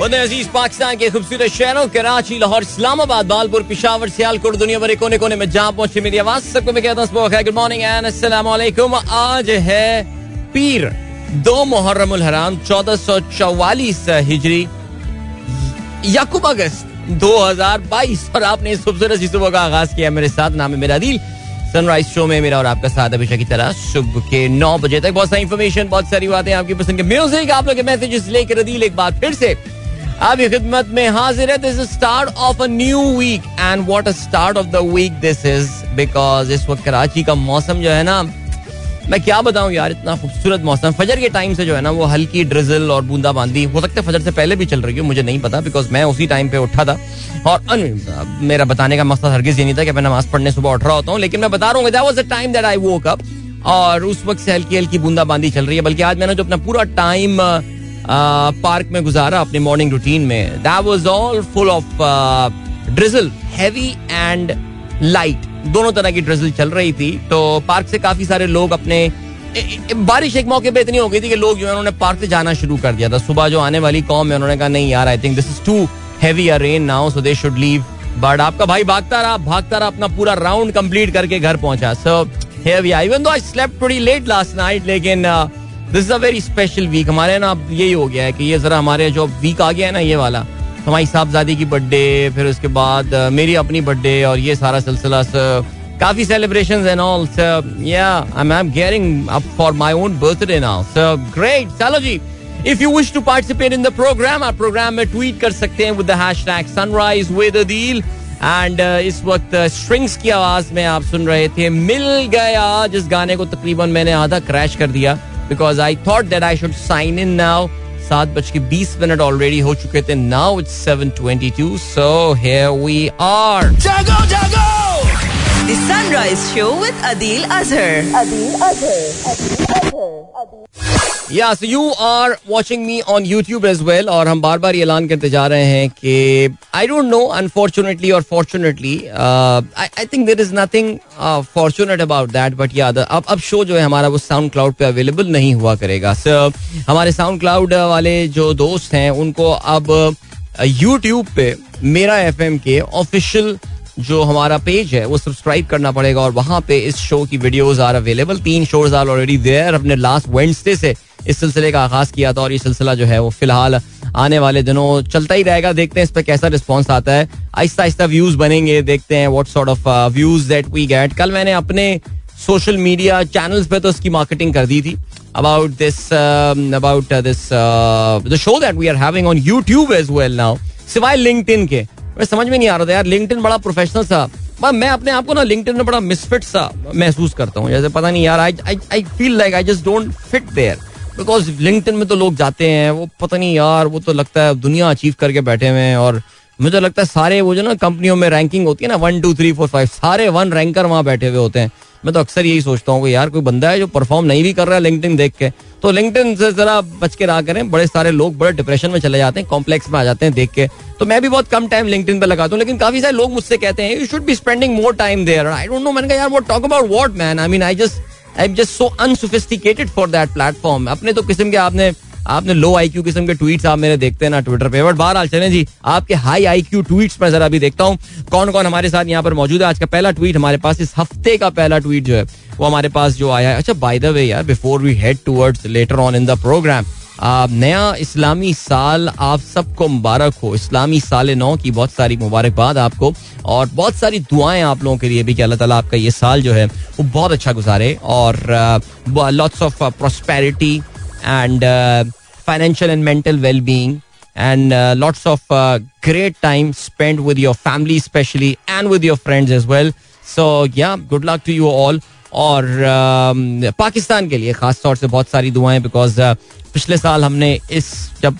अज़ीज़ पाकिस्तान के खूबसूरत शहरों, कराची, लाहौर, इस्लामाबाद, बालपुर, पिशावर, सियालकोट दुनिया भर कोने कोने में जहाँ पहुँचे मेरी आवाज़, सबको मैं कहता हूँ गुड मॉर्निंग एंड अस्सलाम आज है पीर दो मुहर्रम हराम, चौदह सौ चौवालीस हिजरी, यकूब अगस्त 2022 और आपने इस खूबसूरत सुबह का आगाज़ किया मेरे साथ, नाम है मेरा दिल। सनराइज शो में मेरा और आपका साथ अभिषेक की तरह सुबह के नौ बजे तक। बहुत सारी इन्फॉर्मेशन बहुत सारी बातें आपकी पसंद के म्यूज़िक आप लोग के मैसेजेस लेकर अदील एक बार फिर से आपकी खिदमत में हाजिर है। This is start of a new week and what a start of the week this is because इस वक्त कराची का मौसम जो है ना मैं क्या बताऊँ यार इतना खूबसूरत मौसम। फजर के टाइम से जो है ना वो हल्की ड्रिजल और बूंदा बांदी हो सकता है फजर से पहले भी चल रही हो मुझे नहीं पता बिकॉज़ मैं उसी टाइम पे उठा था। और अन, मेरा बताने का मकसद हरगिज ये नहीं था कि मैं नमाज़ पढ़ने सुबह उठ रहा होता हूँ लेकिन मैं बता रहा हूँ time that I woke up और उस वक्त से हल्की हल्की बूंदा बांदी चल रही है बल्कि आज मैंने जो अपना पूरा टाइम पार्क में गुजारा अपने मॉर्निंग रूटीन में। That was all full of drizzle heavy and light दोनों तरह की ड्रिजल चल रही थी। तो पार्क से काफ़ी सारे लोग अपने बारिश एक मौके पे इतनी हो गई थी कि लोग जो है उन्होंने पार्क से जाना शुरू कर दिया था। सुबह जो आने वाली कॉम है, उन्होंने कहा, नहीं यार I think this is too heavy a rain now so they should leave but आपका भाई भागता रहा भागता रहा, अपना पूरा राउंड कंप्लीट करके घर पहुँचा। सो here we even though I slept pretty late last night लेकिन this is a very special week हमारे ना अब यही हो गया है कि ये जरा हमारे जो वीक आ गया है ना ये वाला हमारी साहबजादी की बर्थडे फिर उसके बाद मेरी अपनी बर्थडे और ये सारा सिलसिला काफ़ी सेलिब्रेशंस एंड ऑल या I am getting up for my own birthday now so great चलो जी if you wish to participate in the program आप प्रोग्राम में ट्वीट कर सकते हैं with the hashtag sunrise with Adeel and इस वक्त strings की आवाज़ में आप सुन रहे थे, मिल गया, जिस गाने को तकरीबन मैंने आधा क्रैश कर दिया because I thought that I should sign in now सात बज के बीस मिनट ऑलरेडी हो चुके थे now it's seven twenty two so here we are जागो जागो The Sunrise Show with Adil Azhar. Adil Azhar. Adil Azhar. Adil. या so you are watching me on YouTube as well और हम बार बार ये ऐलान करते जा रहे हैं कि आई डोंट नो अनफॉर्चुनेटली और fortunately I think there is nothing fortunate about that but याद अब अब शो जो है हमारा वो साउंड क्लाउड पे अवेलेबल नहीं हुआ करेगा सो so, हमारे साउंड क्लाउड वाले जो दोस्त हैं उनको अब यूट्यूब uh, पे मेरा FM के ऑफिशियल जो हमारा पेज है, वो सब्सक्राइब करना पड़ेगा और वहाँ पे इस शो की वीडियोस आर अवेलेबल तीन शोज़ आर ऑलरेडी देयर अपने लास्ट वेंसडे से इस सिलसिले का आगाज़ किया था और ये सिलसिला जो है वो फ़िलहाल आने वाले दिनों चलता ही रहेगा। देखते हैं इस पर कैसा रिस्पॉन्स आता है। आहिस्ता आहिस्ता व्यूज़ बनेंगे। देखते हैं what sort of views that we get कल मैंने अपने सोशल मीडिया चैनल्स पे तो इसकी मार्केटिंग कर दी थी। About this about this the show that we are having on YouTube as well now सिवाय लिंक्डइन के। मैं समझ में नहीं आ रहा था यार लिंक्डइन बड़ा प्रोफेशनल सा। मैं अपने आप को ना लिंक्डइन में बड़ा मिसफिट सा महसूस करता हूँ। जैसे पता नहीं यार I I feel like I just don't fit there because LinkedIn में तो लोग जाते हैं, वो पता नहीं यार, वो तो लगता है दुनिया अचीव करके बैठे हुए हैं और मुझे लगता है सारे वो जो ना कंपनियों में रैंकिंग होती है ना one two three four five सारे वन रैंकर वहाँ बैठे हुए होते हैं। मैं तो अक्सर यही सोचता हूँ कि यार कोई बंदा है जो परफॉर्म नहीं भी कर रहा है लिंक्डइन देख के तो लिंक्डइन से जरा बच के रहा करें। बड़े सारे लोग बड़े डिप्रेशन में चले जाते हैं कॉम्प्लेक्स में आ जाते हैं देख के। तो मैं भी बहुत कम टाइम लिंक्डइन पे लगाता हूँ, लेकिन काफ़ी सारे लोग मुझसे कहते हैं you should be spending more time there I don't know मैंने कहा, यार वो talk about what man I mean I just I am just so unsophisticated for that platform अपने तो किस्म के आपने आपने लो आई क्यू किस्म के ट्वीट आप मेरे देखते हैं ना ट्विटर पे। बट बहरहाल, चले जी, आपके हाई आई क्यू ट्वीट मैं जरा अभी देखता हूँ। कौन कौन हमारे साथ यहाँ पर मौजूद है? आज का पहला ट्वीट हमारे पास, इस हफ़्ते का पहला ट्वीट जो है, वो हमारे पास जो आया है। अच्छा बाय द वे यार before we head towards later on in the program नया इस्लामी साल आप सबको मुबारक हो। इस्लामी साल नौ की बहुत सारी मुबारकबाद आपको और बहुत सारी दुआएँ आप लोगों के लिए भी कि अल्लाह ताला आपका ये साल जो है, वो बहुत अच्छा गुजारे और lots of prosperity and financial and mental well being lots of uh, great time spent with your family especially and with your friends as well. So yeah good luck to you all. और uh, Pakistan के लिए खास तौर से बहुत सारी दुआएँ because uh, पिछले साल हमने इस जब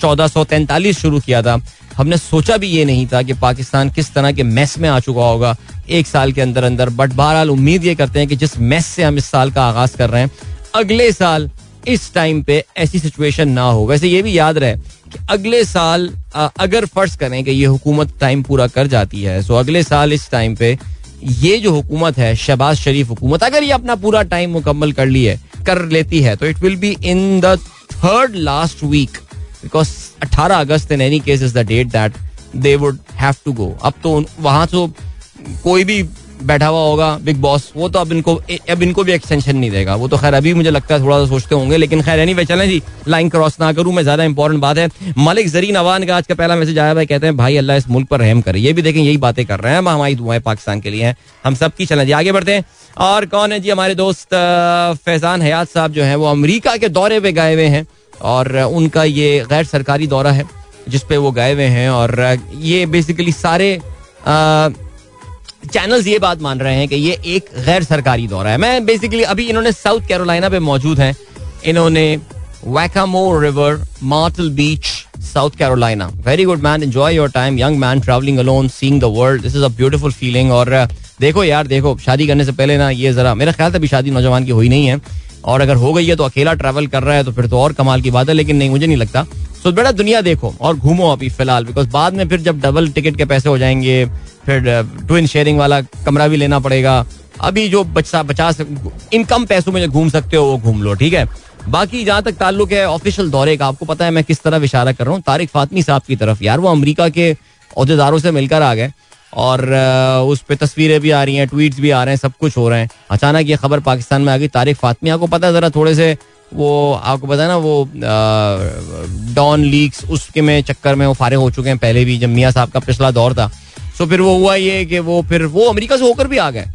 चौदह सौ तैंतालीस शुरू किया था हमने सोचा भी ये नहीं था कि पाकिस्तान किस तरह के मैस में आ चुका होगा एक साल के अंदर अंदर बट बहरहाल उम्मीद ये करते हैं कि जिस मैस से हम इस साल का आगाज़ कर रहे हैं अगले साल इस टाइम पे ऐसी सिचुएशन ना हो। वैसे ये भी याद रहे कि अगले साल अगर फ़र्ज़ करें कि ये हुकूमत टाइम पूरा कर जाती है तो अगले साल इस टाइम पे ये जो हुकूमत है, शहबाज शरीफ हुकूमत, अगर ये अपना पूरा टाइम मुकम्मल कर ली है, कर लेती है तो it will be in the third last week because अट्ठारह अगस्त in any case is the date that they would have to go अब तो वहाँ तो कोई भी बैठा हुआ होगा, बिग बॉस, वो तो अब इनको अब इनको भी एक्सटेंशन नहीं देगा। वो तो खैर अभी मुझे लगता है थोड़ा सा सोचते होंगे, लेकिन खैर वे चलें जी लाइन क्रॉस ना करूँ, मैं ज़्यादा इंपॉर्टेंट बात है। मलिक जरीन अवान का आज का पहला मैसेज आया, भाई कहते हैं, भाई अल्लाह इस मुल्क पर रहम करे। ये भी देखें, यही बातें कर रहे हैं हमारी दुआएँ पाकिस्तान के लिए हैं। हम सबकी चलें जी, आगे बढ़ते हैं। और कौन है जी, हमारे दोस्त फैजान हयात साहब जो है, वो अमरीका के दौरे पे गए हुए हैं, और उनका ये गैर सरकारी दौरा है जिसपे वो गए हुए हैं, और ये बेसिकली सारे चैनल्स ये बात मान रहे हैं कि ये एक गैर सरकारी दौरा है। मैं बेसिकली अभी इन्होंने साउथ कैरोलिना पे मौजूद हैं। इन्होंने Waccamaw River Myrtle Beach South Carolina very good man enjoy your time young man travelling alone seeing the world this is a beautiful feeling और देखो यार, देखो, शादी करने से पहले ना ये जरा, मेरा ख्याल था अभी शादी नौजवान की हुई नहीं है। और अगर हो गई है तो अकेला ट्रैवल कर रहा है तो फिर तो और कमाल की बात है, लेकिन नहीं, मुझे नहीं लगता। सो बेटा दुनिया देखो और घूमो अभी फ़िलहाल बिकॉज़ बाद में फिर जब डबल टिकट के पैसे हो जाएँगे फिर ट्विन शेयरिंग वाला कमरा भी लेना पड़ेगा। अभी जो बचा बचा इन कम पैसों में जो घूम सकते हो, वो घूम लो, ठीक है? बाकी जहाँ तक ताल्लुक है ऑफिशियल दौरे का, आपको पता है मैं किस तरफ़ इशारा कर रहा हूँ। तारिक फातमी साहब की तरफ़। यार, वो अमरीका के अहदेदारों से मिलकर आ गए और उस पर तस्वीरें भी आ रही हैं ट्वीट्स भी आ रहे हैं, सब कुछ हो रहे हैं। अचानक ये खबर पाकिस्तान में आ गई। तारिक फातमी, आपको पता है जरा थोड़े से वो, आपको पता है ना वो डॉन लीक्स, उसके में चक्कर में वो फारिग हो चुके हैं। पहले भी जब मियाँ साहब का पिछला दौर था सो फिर वो हुआ ये कि वो फिर वो अमेरिका से होकर भी आ गए।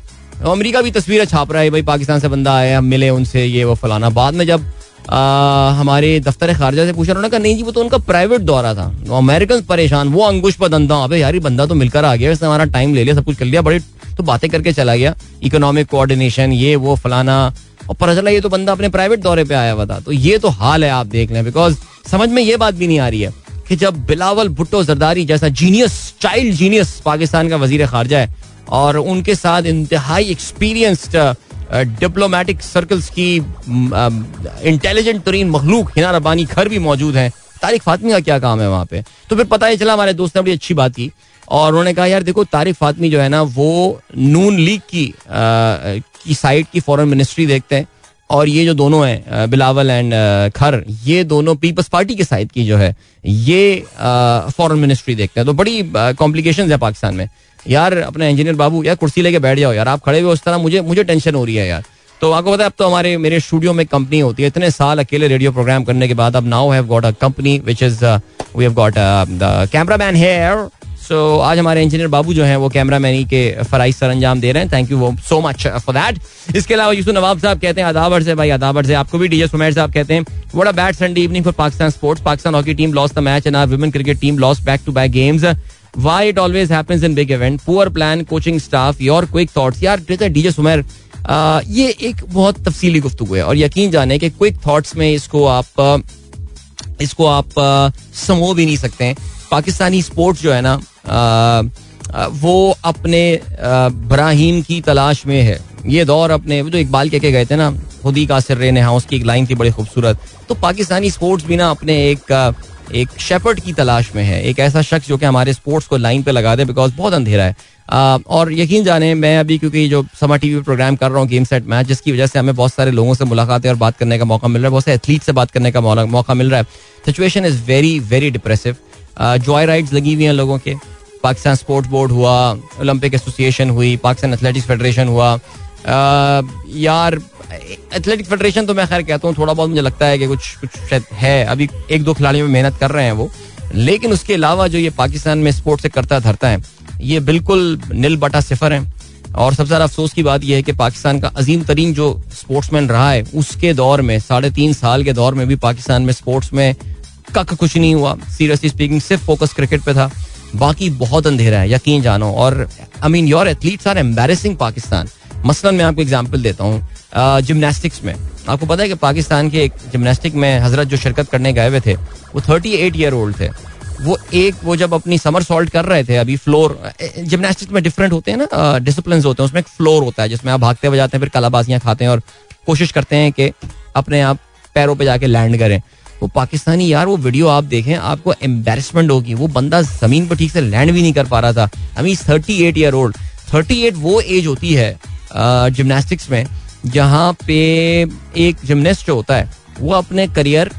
अमेरिका भी तस्वीरें छाप रहा है भाई पाकिस्तान से बंदा आया हम मिले उनसे ये वो फलाना। बाद में जब आ, हमारे दफ्तर खारजा से पूछा उन्होंने कहा नहीं जी वो तो उनका प्राइवेट दौरा था। अमेरिकन परेशान वो अंगुश पर दंदा अबे यार बंदा तो मिलकर आ गया इसने हमारा टाइम ले लिया सब कुछ कर लिया बड़ी तो बातें करके चला गया। इकोनॉमिक कोऑर्डिनेशन ये वो फलाना और पता चला ये तो बंदा अपने प्राइवेट दौरे पे आया हुआ था। तो ये तो हाल है आप देख लें बिकॉज़ समझ में ये बात भी नहीं आ रही है। कि जब बिलावल भुट्टो जरदारी जैसा जीनियस चाइल्ड जीनियस पाकिस्तान का वज़ीर खारजा है और उनके साथ इंतहाई एक्सपीरियंस्ड डिप्लोमेटिक सर्कल्स की इंटेलिजेंट तरीन मखलूक हिना रबानी खर भी मौजूद हैं। तारिक फातमी का क्या काम है वहाँ पे? तो फिर पता ही चला हमारे दोस्त ने बड़ी अच्छी बात की और उन्होंने कहा यार देखो तारिक फातमी जो है ना वो नून लीग की आ, की साइड की फॉरेन मिनिस्ट्री देखते हैं। और ये जो दोनों हैं बिलावल एंड खर, ये दोनों पीपल्स पार्टी के साइड की जो है, ये फॉरेन मिनिस्ट्री देखते हैं। तो बड़ी कॉम्प्लिकेशन है पाकिस्तान में। यार, अपने इंजीनियर बाबू, यार, कुर्सी लेके बैठ जाओ यार। आप खड़े हुए उस तरह मुझे मुझे टेंशन हो रही है यार। तो आपको पता है, अब तो हमारे, मेरे स्टूडियो में कंपनी होती है। इतने साल अकेले रेडियो प्रोग्राम करने के बाद, अब now have got a company which is we have got the camera man here so आज हमारे इंजीनियर बाबू जो हैं, वो कैमरा मैनी के फराइज सर अंजाम दे रहे हैं। थैंक यू वो सो मच फॉर दैट इसके अलावा यूसुफ नवाब साहब कहते हैं आदाबर से भाई आदाबर से आपको भी डीजे सुमेर साहब कहते हैं what a bad Sunday evening for Pakistan sports Pakistan hockey team lost the match and our women cricket team lost back to back games why it always happens in big event? Poor plan, coaching staff, your quick thoughts. यार DJ Sumer ये एक बहुत तफसीली गुफ्तु है और यकीन जाने कि क्विक थॉट्स में इसको आप इसको आप समो भी नहीं सकते हैं। पाकिस्तानी स्पोर्ट्स जो है ना वो अपने ब्राहीम की तलाश में है। ये दौर अपने जो इकबाल कह के गए थे ना खुदी का सिर रेने हाउस की एक लाइन थी बड़ी खूबसूरत। तो पाकिस्तानी स्पोर्ट्स भी ना अपने एक एक शेपर्ड की तलाश में है। एक ऐसा शख्स जो कि हमारे स्पोर्ट्स को लाइन पे लगा दे बिकॉज़ बहुत अंधेरा है। आ, और यकीन जाने मैं अभी क्योंकि जो समर टीवी प्रोग्राम कर रहा हूँ गेम सेट मैच जिसकी वजह से हमें बहुत सारे लोगों से मुलाकातें और बात करने का मौका मिल रहा है बहुत से एथलीट से बात करने का मौका मिल रहा है। Situation is very very depressive joy rides लगी हुई हैं लोगों के। पाकिस्तान स्पोर्ट्स बोर्ड हुआ ओलंपिक एसोसिएशन हुई, पाकिस्तान एथलेटिक्स फेडरेशन हुआ। यार एथलेटिक फेडरेशन तो मैं खैर कहता हूँ, थोड़ा बहुत मुझे लगता है कि कुछ कुछ शायद है। अभी एक दो खिलाड़ियों में मेहनत कर रहे हैं वो। लेकिन उसके अलावा जो ये पाकिस्तान में स्पोर्ट से करता धरता है, ये बिल्कुल निल बटा सिफर है। और सबसे ज़्यादा अफसोस की बात यह है कि पाकिस्तान का अजीम तरीन जो स्पोर्ट्समैन रहा है, उसके दौर में, साढ़े तीन साल के दौर में भी पाकिस्तान में स्पोर्ट्स में कक कुछ नहीं हुआ। सीरियसली स्पीकिंग सिर्फ़ फोकस क्रिकेट पे था। बाकी बहुत अंधेरा है, यकीन जानो। और I mean your athletes are embarrassing Pakistan मसलन मैं आपको एग्ज़ाम्पल देता हूँ जिमनास्टिक्स में। आपको पता है कि पाकिस्तान के एक जिमनास्टिक में हज़रत जो शिरकत करने गए हुए थे, वो थर्टी एट ईयर ओल्ड थे। वो एक, वो जब अपनी समर सॉल्ट कर रहे थे, अभी फ्लोर जिमनास्टिक में डिफरेंट होते हैं ना डिसिप्लिन होते हैं, उसमें एक फ्लोर होता है, जिसमें आप भागते हुए जाते हैं, फिर कलाबाजियाँ खाते हैं और कोशिश करते हैं कि अपने आप पैरों पे जाके लैंड करें। वो पाकिस्तानी यार, वो वीडियो आप देखें, आपको एम्बेरसमेंट होगी। वो बंदा ज़मीन पर ठीक से लैंड भी नहीं कर पा रहा था। I mean thirty eight year old thirty eight वो एज होती है जिमनास्टिक्स में, जहाँ पे एक जिमनेस्ट जो होता है, वो अपने करियर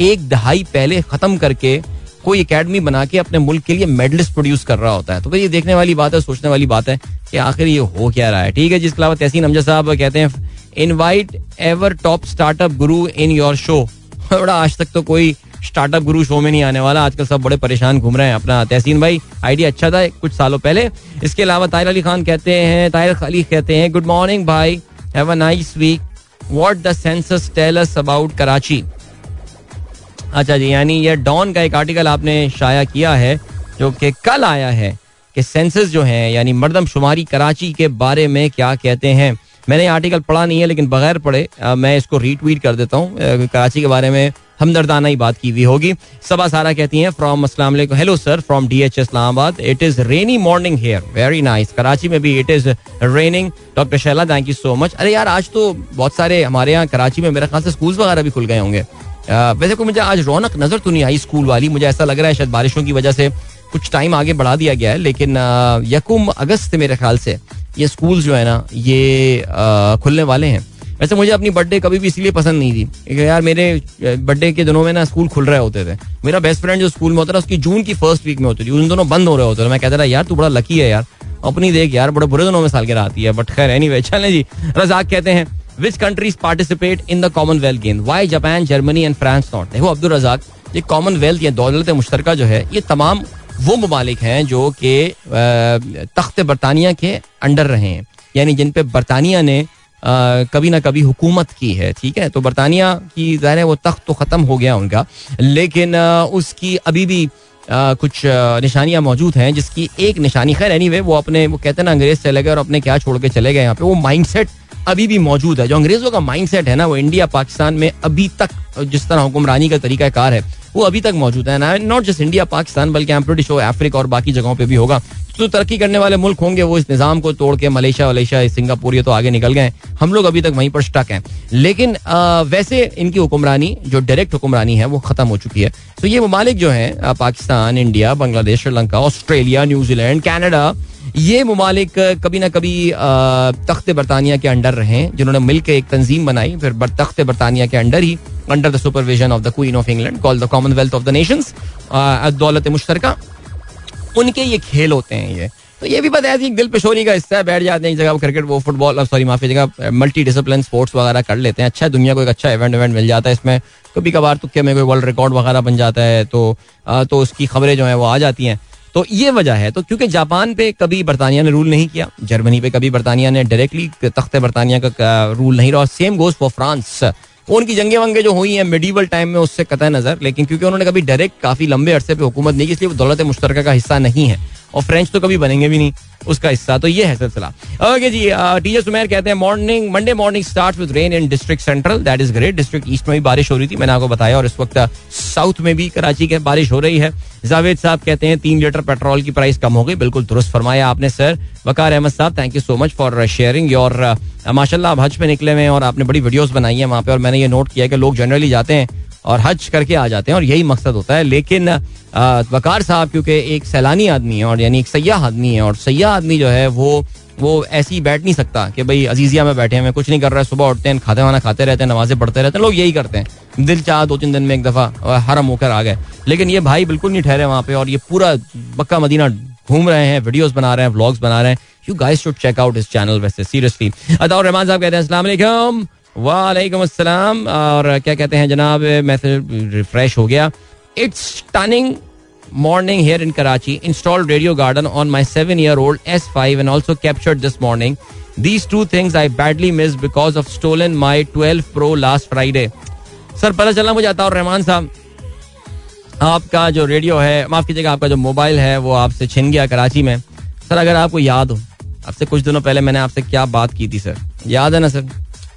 एक दहाई पहले खत्म करके कोई एकेडमी बना के अपने मुल्क के लिए मेडलिस्ट प्रोड्यूस कर रहा होता है। तो भाई, ये देखने वाली बात है, सोचने वाली बात है कि आखिर ये हो क्या रहा है। ठीक है जिसके अलावा तहसीन अमजद साहब कहते हैं invite ever top startup guru in your show बड़ा आज तक तो कोई स्टार्टअप गुरु शो में नहीं आने वाला। आजकल सब बड़े परेशान घूम रहे हैं अपना। तहसीन भाई आइडिया अच्छा था कुछ सालों पहले। इसके अलावा ताहिर अली खान कहते हैं, ताहिर खाली कहते हैं गुड मॉर्निंग भाई have a nice week what the census tell us about Karachi? अच्छा जी, यानी यह डॉन का एक आर्टिकल आपने शाया किया है, जो कि कल आया है कि सेंसस जो है, यानी मर्दमशुमारी कराची के बारे में क्या कहते हैं। मैंने आर्टिकल पढ़ा नहीं है, लेकिन बगैर पढ़े मैं इसको रीट्वीट कर देता हूँ। कराची के बारे में हमदर्दाना ही बात की हुई होगी। सबा सारा कहती हैं फ्रॉम अस्सलाम वालेकुम। Hello sir from D H Islamabad it is rainy morning here very nice Karachi में भी it is raining doctor Shaila thank you so much अरे यार, आज तो बहुत सारे हमारे यहाँ कराची में मेरे ख्याल से स्कूल वगैरह भी खुल गए होंगे। वैसे कोई मुझे आज रौनक नज़र तो नहीं आई स्कूल वाली। मुझे ऐसा लग रहा है शायद बारिशों की वजह से कुछ टाइम आगे बढ़ा दिया गया है, लेकिन यकुम अगस्त मेरे ख्याल से ये स्कूल जो है ना, ये खुलने वाले हैं। वैसे मुझे अपनी बर्थडे कभी भी इसलिए पसंद नहीं थी यार मेरे बर्थडे के दिनों में ना स्कूल खुल रहे होते थे। मेरा बेस्ट फ्रेंड जो स्कूल में होता था, उसकी जून की फ़र्स्ट वीक में होती थी। उन दोनों बंद हो रहे होते थे। मैं कहता था, यार, तू बड़ा लकी है यार। अपनी देख यार, बड़े बुरे दिनों में साल गिरा आती है बट खैर एनी वे चले जी। रजाक कहते हैं which countries participate in the Commonwealth game why Japan Germany and France not देखो, अब्दुल रजाक, ये कॉमनवेल्थ या दौलत मुश्तर जो है, ये तमाम वो ममालिक हैं जो कि तख्त बरतानिया के अंडर रहे हैं। यानी जिन पे बरतानिया ने आ, कभी ना कभी हुकूमत की है ठीक है? तो बरतानिया की ज़ाहिर है वो तख्त तो ख़त्म हो गया उनका। लेकिन आ, उसकी अभी भी आ, कुछ निशानियाँ मौजूद हैं जिसकी एक निशानी खैर एनी anyway, वो अपने वो कहते हैं ना अंग्रेज़ चले गए और अपने क्या छोड़ के चले गए यहाँ पे वो माइंडसेट अभी भी मौजूद है। जो अंग्रेज़ों का माइंडसेट है ना वो इंडिया पाकिस्तान में अभी तक जिस तरह हुक्मरानी का तरीका कार है वो अभी तक मौजूद है। ना नॉट जस्ट इंडिया पाकिस्तान बल्कि एम शो अफ्रीका और बाकी जगहों पर भी होगा। तो तरक्की करने वाले मुल्क होंगे वो इस निज़ाम को तोड़ के मलेशिया वलेशिया सिंगापुर ये तो आगे निकल गए हम लोग अभी तक वहीं पर स्टक हैं। लेकिन आ, वैसे इनकी हुक्मरानी जो डायरेक्ट हुक्मरानी है वो खत्म हो चुकी है। तो ये ममालिक जो है Pakistan India Bangladesh Sri Lanka Australia New Zealand Canada ये ममालिक कभी ना कभी तख्त बरतानिया के अंडर रहे, जिन्होंने मिलकर एक तंजीम बनाई, फिर तख्त बरतानिया के under he under the supervision of the Queen of England call the Commonwealth of the nations दौलत मुश्तरका, उनके ये खेल होते हैं ये। तो ये भी पता है दिल पेशोरी का हिस्सा है, बैठ जाते हैं एक जगह क्रिकेट वो फुटबॉल सॉरी माफ़ी, जगह मल्टी डिसिप्लिन स्पोर्ट्स वगैरह कर लेते हैं अच्छा दुनिया को एक अच्छा इवेंट इवेंट मिल जाता है इसमें कभी कभार तुक्के में कोई वर्ल्ड रिकॉर्ड वगैरह बन जाता है तो तो उसकी खबरें जो है वो आ जाती हैं। तो ये वजह है। तो क्योंकि जापान पे कभी बरतानिया ने रूल नहीं किया, जर्मनी पे कभी बरतानिया ने डायरेक्टली तख्त बर्तानिया का रूल नहीं रहा। सेम गोज फॉर फ्रांस उनकी जंगे वंगे जो हुई हैं मिडीवल टाइम में उससे कतः नज़र, लेकिन क्योंकि उन्होंने कभी डायरेक्ट काफ़ी लंबे अरसे पे हुकूमत नहीं की, इसलिए वो दौलत मुश्तर का हिस्सा नहीं है। और फ्रेंच तो कभी बनेंगे भी नहीं, उसका हिस्सा तो ये है सिलसिला। ओके जी टीचर सुमेर कहते हैं morning Monday morning start with rain in district central that is great district east में भी बारिश हो रही थी, मैंने आपको बताया, और इस वक्त साउथ में भी कराची के बारिश हो रही है। जावेद साहब कहते हैं, तीन लीटर पेट्रोल की प्राइस कम हो गई, बिल्कुल दुरुस्त फरमाया आपने sir Waqar Ahmed sahab thank you so much for sharing your माशाल्लाह आप हज पे निकले हुए हैं, और आपने बड़ी वीडियोस बनाई है वहाँ पे, और मैंने ये नोट किया कि लोग जनरली जाते हैं और हज करके आ जाते हैं और यही मकसद होता है। लेकिन वकार साहब, क्योंकि एक सैलानी आदमी है और यानी एक सयाह आदमी है और सयाह आदमी जो है वो वो ऐसे ही बैठ नहीं सकता कि भाई अजीजिया में बैठे हैं कुछ नहीं कर रहे, सुबह उठते हैं, खाते वाना खाते रहते हैं, नमाजें पढ़ते रहते हैं, लोग यही करते हैं। दिल चाह दो तीन दिन में एक दफ़ा हरम होकर आ गए। लेकिन ये भाई बिल्कुल नहीं ठहरे वहाँ पे और ये पूरा पक्का मदीना घूम रहे हैं, वीडियोस बना रहे हैं, व्लॉग्स बना रहे हैं। You guys should check out इस चैनल वैसे सीरियसली अताउर रहमान साहब कहते हैं वालेकुम। वालेकुम अस्सलाम। और क्या कहते हैं जनाब मैसेज रिफ्रेश हो गया। It's stunning morning here in Karachi install radio garden on my seven year old S five and also captured this morning these two things I badly miss because of stole in my twelve pro last Friday sir पता चलना मुझे आता और रहमान साहब, आपका जो radio है, माफ़ कीजिएगा, आपका जो मोबाइल है, वो आपसे छिन गया कराची में। सर, अगर आपको याद हो, आपसे कुछ दिनों पहले मैंने आपसे क्या बात की थी, सर? याद है ना, सर?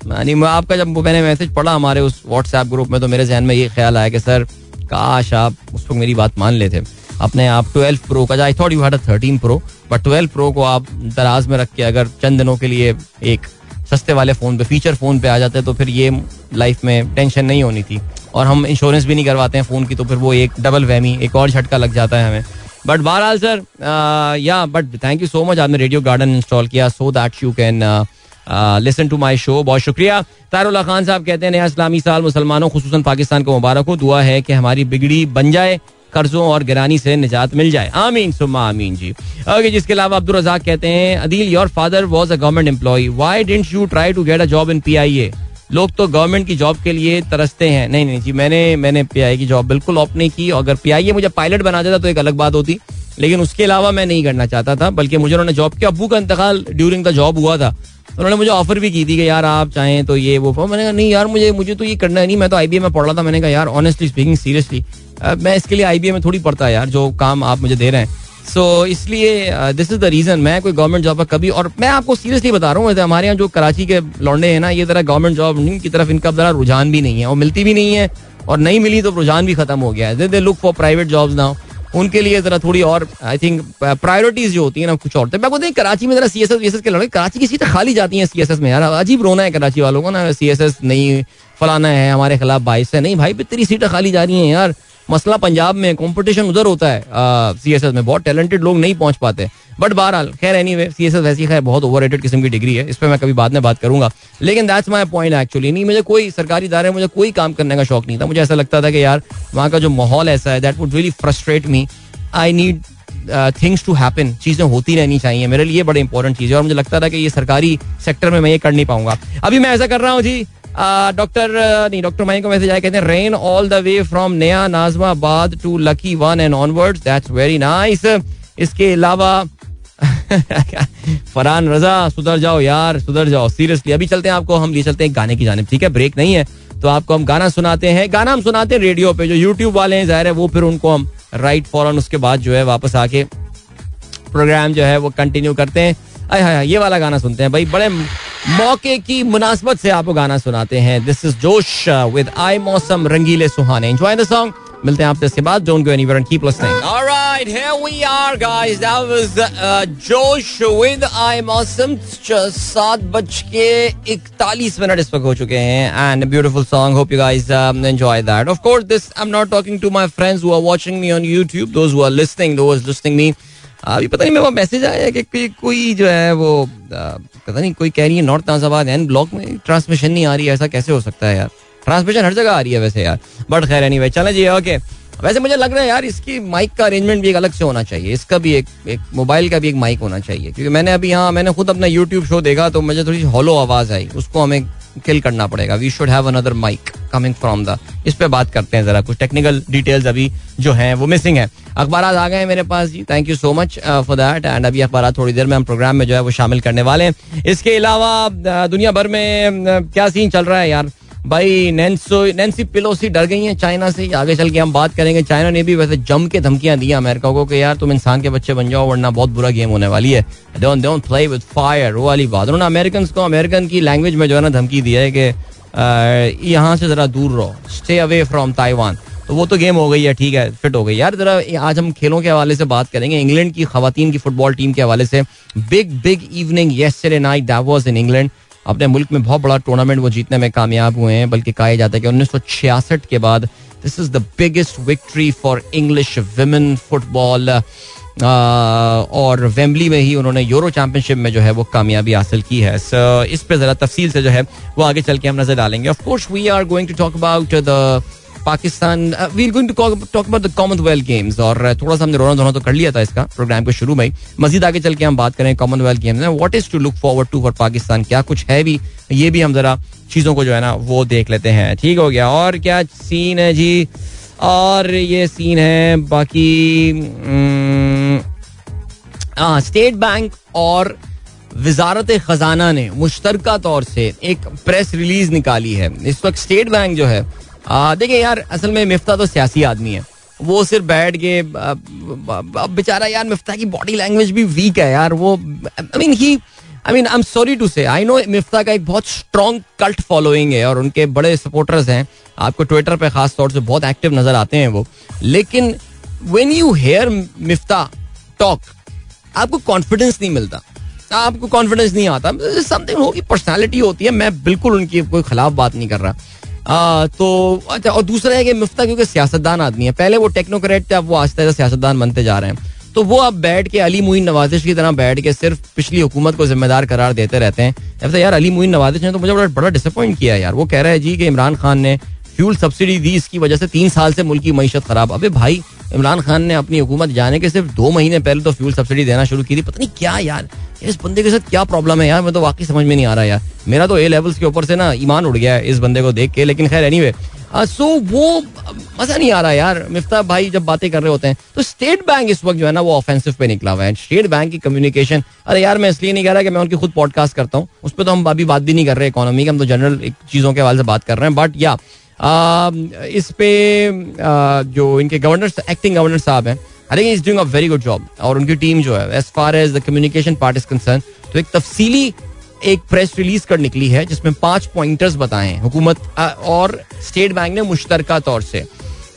यानी आपका जब मैंने मैसेज पढ़ा हमारे उस व्हाट्सएप ग्रुप में तो मेरे जहन में ये ख्याल आया कि सर, काश आप उस वक्त मेरी बात मान लेते। अपने आप ट्वेल्व प्रो का I thought you had thirteen pro but twelve pro को आप दराज में रख के अगर चंद दिनों के लिए एक सस्ते वाले फ़ोन पे फीचर फ़ोन पे आ जाते तो फिर ये लाइफ में टेंशन नहीं होनी थी। और हम इंश्योरेंस भी नहीं करवाते हैं फ़ोन की तो फिर वो एक डबल वहमी एक और झटका लग जाता है हमें। बट बहरहाल सर या but thank you so much आपने रेडियो गार्डन इंस्टॉल किया so that you can listen to my show बहुत शुक्रिया। तारुल्ला खान साहब कहते हैं, नया इस्लामी साल मुसलमानों खसूस पाकिस्तान को मुबारक हो। दुआ है कि हमारी बिगड़ी बन जाए, कर्जों और गिरानी से निजात मिल जाए। आमीन सुमा आमीन जी। ओके जिसके अलावा अब्दुल रजाक कहते हैं, Adeel your father was a government employ why didn't you try to get a job in P I A लोग तो गवर्नमेंट की जॉब के लिए तरसते हैं। नहीं नहीं जी, मैंने मैंने पीआई की जॉब बिल्कुल ऑप्ट नहीं की। अगर पीआईए मुझे पायलट बना देता तो एक अलग बात होती। लेकिन उसके अलावा मैं नहीं करना चाहता था, बल्कि मुझे उन्होंने जॉब किया अबू का इंतकाल ड्यूरिंग द जॉब हुआ था। उन्होंने मुझे ऑफ़र भी की थी कि यार आप चाहें तो ये वो मैंने कहा नहीं यार मुझे मुझे तो ये करना है। नहीं मैं तो आई में पढ़ रहा था। मैंने कहा यार ऑनेस्टली स्पीकिंग सीरियसली मैं इसके लिए आई में थोड़ी पढ़ता है यार जो काम आप मुझे दे रहे हैं। सो so, इसलिए दिस इज़ द रीजन मैं कोई गवर्नमेंट जॉब पर कभी और मैं आपको सीरियसली बता रहा हूँ हमारे यहाँ जो कराची के लौंडे हैं ना ये तरह गवर्नमेंट जॉब की तरफ़ इनका जरा रुझान भी नहीं है और मिलती भी नहीं है और नहीं मिली तो रुझान भी खत्म हो गया है। They look for private jobs now उनके लिए जरा थोड़ी और आई थिंक प्रायोरिटीज जो होती है ना, कुछ और। मैं बोलते हैं कराची में जरा C S S V S S के लड़के, कराची की सीटें खाली जाती हैं सी एस एस में। यार, अजीब रोना है कराची वालों को ना सी एस एस नहीं, फलाना है, हमारे खिलाफ बाइस है। नहीं भाई, तेरी सीटें खाली जा रही हैं यार। मसला पंजाब में कंपटीशन उधर होता है सी एस एस में, बहुत टैलेंटेड लोग नहीं पहुँच पाते। बट बहरहाल, खैर anyway C S S वैसी खैर बहुत ओवर किस्म की डिग्री है, इस पर मैं कभी बाद में बात करूँगा। लेकिन दैट्स माई पॉइंट एक्चुअली नहीं, मुझे कोई सरकारी इदारे में मुझे कोई काम करने का शौक नहीं था। मुझे ऐसा लगता था कि यार, वहाँ का जो माहौल ऐसा है that would really frustrate me I need things to happen चीज़ें होती रहनी चाहिए, मेरे लिए बड़े इंपॉर्टेंट चीज़ है। और मुझे लगता था कि ये सरकारी सेक्टर में मैं ये कर नहीं पाऊँगा। अभी मैं ऐसा कर रहा हूँ जी डॉक्टर नहीं डॉक्टर माई को मैसेज आया कहते हैं rain all the way from Naya Nazimabad to Lucky One and onward that's very nice इसके अलावा, फरहान रजा, सुधर जाओ यार, सुधर जाओ। सीरियसली अभी चलते हैं आपको, हम लिए चलते हैं गाने की जाने ठीक है? ब्रेक नहीं है। तो आपको हम गाना सुनाते हैं। गाना हम सुनाते हैं रेडियो पे, जो यूट्यूब वाले हैं, ज़ाहिर है, वो फिर उनको हम राइट फॉरन उसके बाद जो है वापस आके प्रोग्राम जो है वो कंटिन्यू करते हाँ। ये वाला गाना सुनते हैं। भाई, बड़े मौके की मुनासबत से आपको गाना सुनाते हैं। दिस इज़ जोश विद आई मौसम, रंगीले सुहाने। एंजॉय द सॉन्ग मिलते हैं आपसे इसके बाद। Don't go anywhere and keep listening alright here we are guys that was Josh with आई मौसम। सात बज के इकतालीस मिनट इस वक्त हो चुके हैं। And beautiful song hope you guys enjoy that of course this I am not talking to my friends who are watching me on YouTube. Those who are listening those listening me अभी पता नहीं, मेरे पास message आया कि कोई कोई जो है वो पता नहीं, कोई कह रही है नॉर्थ नाजाबाद एन ब्लॉक में ट्रांसमिशन नहीं आ रही है, ऐसा कैसे हो सकता है यार? ट्रांसमिशन हर जगह आ रही है वैसे यार। बट खैर एनी वे चले जी ओके वैसे मुझे लग रहा है यार, इसकी माइक का अरेंजमेंट भी एक अलग से होना चाहिए। इसका भी एक एक मोबाइल का भी एक माइक होना चाहिए। क्योंकि मैंने अभी यहाँ, मैंने खुद अपना यूट्यूब शो देखा तो मुझे थोड़ी हॉलो आवाज़ आई। उसको हमें किल करना पड़ेगा. We should have another mic coming from the इस पे बात करते हैं जरा कुछ टेक्निकल डिटेल्स अभी जो है वो मिसिंग है. अखबार आ गए हैं मेरे पास जी. Thank you so much for that and अभी अखबार थोड़ी देर में हम प्रोग्राम में जो है वो शामिल करने वाले हैं. इसके अलावा uh, दुनिया भर में uh, क्या सीन चल रहा है यार? भाई नैन्सो नैन्सी पिलोसी डर गई हैं चाइना से। आगे चल के हम बात करेंगे। चाइना ने भी वैसे जम के धमकियाँ दी अमेरिका को कि यार तुम इंसान के बच्चे बन जाओ, वरना बहुत बुरा गेम होने वाली है। Don't don't play with fire वो वाली बात। उन्होंने अमेरिकन को अमेरिकन की लैंग्वेज में जो है ना धमकी दी है कि यहाँ से जरा दूर रहो। स्टे अवे फ्रॉम ताइवान तो वो तो गेम हो गई है, ठीक है फिट हो गई। यार जरा आज हम खेलों के हवाले से बात करेंगे। इंग्लैंड की खातन की फुटबॉल टीम के हवाले से। Big big evening yesterday night that was in England अपने मुल्क में बहुत बड़ा टूर्नामेंट वो जीतने में कामयाब हुए हैं, बल्कि कहा जाता है कि उन्नीस सौ छियासठ के बाद this is the biggest victory for English women football और वेम्बली में ही उन्होंने यूरो चैंपियनशिप में जो है वो कामयाबी हासिल की है। सो इस पर जरा तफसील से जो है वो आगे चल के हम नज़र डालेंगे। Of course we are going to talk about the Pakistan we going to talk about the Commonwealth games और थोड़ा सा हमने रोना धोना तो कर लिया था इसका प्रोग्राम के शुरू में मजीद आगे चल के हम बात करें कॉमनवेल्थ गेम्स में। What is to look forward to for Pakistan? क्या कुछ है भी? ये भी हम जरा चीज़ों को जो है ना, वो देख लेते हैं। ठीक हो गया। और क्या सीन है जी? और ये सीन है, बाकी स्टेट बैंक और वजारत खजाना ने मुश्तर तौर से एक प्रेस रिलीज़ निकाली है। इस वक्त स्टेट बैंक जो है देखिए यार, असल में मिफ्ता तो सियासी आदमी है। वो सिर्फ़ बैठ के, अब बेचारा यार मिफ्ता की बॉडी लैंग्वेज भी वीक है यार। वो I mean he I mean I am sorry to say I know Miftah का एक बहुत स्ट्रॉन्ग कल्ट फॉलोइंग है और उनके बड़े सपोर्टर्स हैं। आपको ट्विटर पे खास तौर से बहुत एक्टिव नज़र आते हैं वो। लेकिन when you hear Miftah talk आपको कॉन्फिडेंस नहीं मिलता। आपको कॉन्फिडेंस नहीं आता। समथिंग होगी पर्सनालिटी होती है। मैं बिल्कुल उनकी कोई खिलाफ बात नहीं कर रहा। आ, तो अच्छा और दूसरा है कि मुफ्ता क्योंकि सियासतदान आदमी है। पहले वो टेक्नोक्रेट थे अब वो आस्ते आस्ते सियासतदान बनते जा रहे हैं। तो वो अब बैठ के अली मुइन नवाजिश की तरह बैठ के सिर्फ़ पिछली हुकूमत को जिम्मेदार करार देते रहते हैं। ऐसा यार अली मुइन नवाजिश ने तो मुझे बड़ा बड़ा डिसअपॉइंट किया यार। वो कह रहा है जी कि इमरान खान ने फ्यूल सब्सिडी दी, इसकी वजह से तीन साल से मुल्क की मीशत खराब। अबे भाई, इमरान खान ने अपनी हुकूमत जाने के सिर्फ़ दो महीने पहले तो फ्यूल सब्सिडी देना शुरू की थी। पता नहीं क्या यार, इस बंदे के साथ क्या प्रॉब्लम है यार? मैं तो वाकई समझ में नहीं आ रहा यार। मेरा तो ए लेवल्स के ऊपर से ना ईमान उड़ गया है इस बंदे को देख के, लेकिन खैर एनी सो वो, मज़ा नहीं आ रहा यार। मिफ्ता भाई जब बातें कर रहे होते हैं तो स्टेट बैंक इस वक्त जो है ना, वो ऑफेंसिव पे निकला हुआ है। स्टेट बैंक की कम्युनिकेशन अरे यार मैं इसलिए नहीं कह रहा कि मैं उनकी खुद पॉडकास्ट करता हूँ। उस पर तो हम अभी बात भी नहीं कर रहे इकोनॉमी की, हम तो जनरल चीज़ों के हवाले से बात कर रहे हैं। बट या इस पे जो इनके गवर्नर एक्टिंग गवर्नर साहब हैं I think is doing a very good job और उनकी टीम जो है as far as the communication part is concern तो एक तफसीली एक प्रेस रिलीज़ कर निकली है, जिसमें पाँच पॉइंटर्स बताए हैं, हुकूमत और स्टेट बैंक ने मुश्तर तौर से।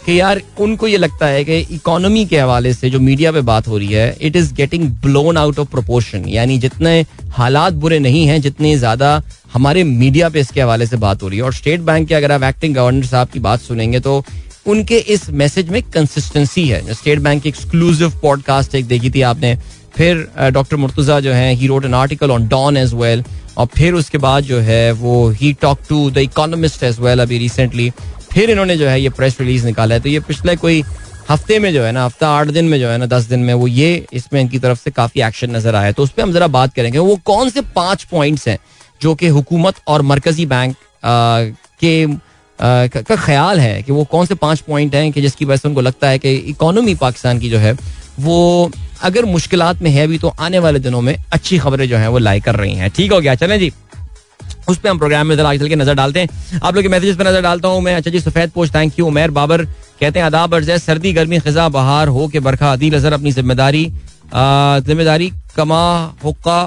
कि यार, उनको ये लगता है कि इकोनॉमी के हवाले से जो मीडिया पे बात हो रही है it is getting blown out of proportion यानी जितने हालात बुरे नहीं हैं, जितने ज़्यादा हमारे मीडिया पे इसके हवाले से बात हो रही है। और स्टेट बैंक के अगर आप एक्टिंग गवर्नर साहब की बात सुनेंगे तो उनके इस मैसेज में कंसिस्टेंसी है। स्टेट बैंक की एक्सक्लूसिव पॉडकास्ट एक देखी थी आपने, फिर डॉक्टर मुर्तुजा जो है he wrote an article on Dawn as well और फिर उसके बाद जो है, वो he talk to the Economist as well अभी रिसेंटली फिर इन्होंने जो है ये प्रेस रिलीज़ निकाला है। तो ये पिछले कोई हफ़्ते में जो है ना, हफ़्ता आठ दिन में जो है ना, दस दिन में वो ये इसमें इनकी तरफ़ से काफ़ी एक्शन नज़र आया। तो उस पर हम जरा बात करेंगे। वो कौन से पाँच पॉइंट्स हैं जो कि हुकूमत और मरकजी बैंक के का ख्याल है कि वो कौन से पाँच पॉइंट हैं कि जिसकी वजह से उनको लगता है कि इकोनॉमी पाकिस्तान की जो है, वो अगर मुश्किल में है भी तो आने वाले दिनों में अच्छी खबरें जो है वो लाई कर रही हैं। ठीक हो गया? चलें जी। उस पर हम प्रोग्राम में आगे चल के नज़र डालते हैं। आप लोग के मैसेजेस पर नज़र डालता हूँ मैं। अच्छा जी, सफ़ेद post thank you Umer, Babar. कहते हैं अदाब अर्ज़ सर्दी, गर्मी, खजा, बहार, हो के बरखा अदील अजहर, अपनी ज़िम्मेदारी। ज़िम्मेदारी कमा, हुक्का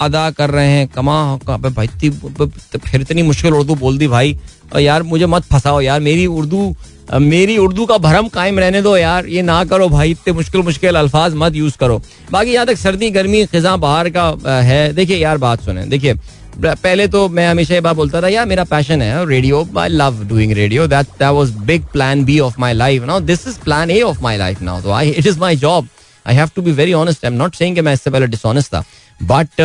अदा कर रहे हैं। कमा भाई फिर इतनी मुश्किल उर्दू बोल दी भाई। और यार, मुझे मत फंसाओ यार। मेरी उर्दू मेरी उर्दू का भरम कायम रहने दो यार। ये ना करो भाई, इतने मुश्किल मुश्किल अल्फाज मत यूज़ करो। बाकी यहाँ तक सर्दी, गर्मी, खिजा, बाहर का है। देखिए यार, बात सुने। देखिए पहले तो मैं हमेशा ये बात बोलता था, यार, मेरा पैशन है radio I love doing radio that that was big plan B of my life now this is plan A of my life now तो I it is my job I have to be very honest I am not saying कि मैं इससे पहले dishonest था but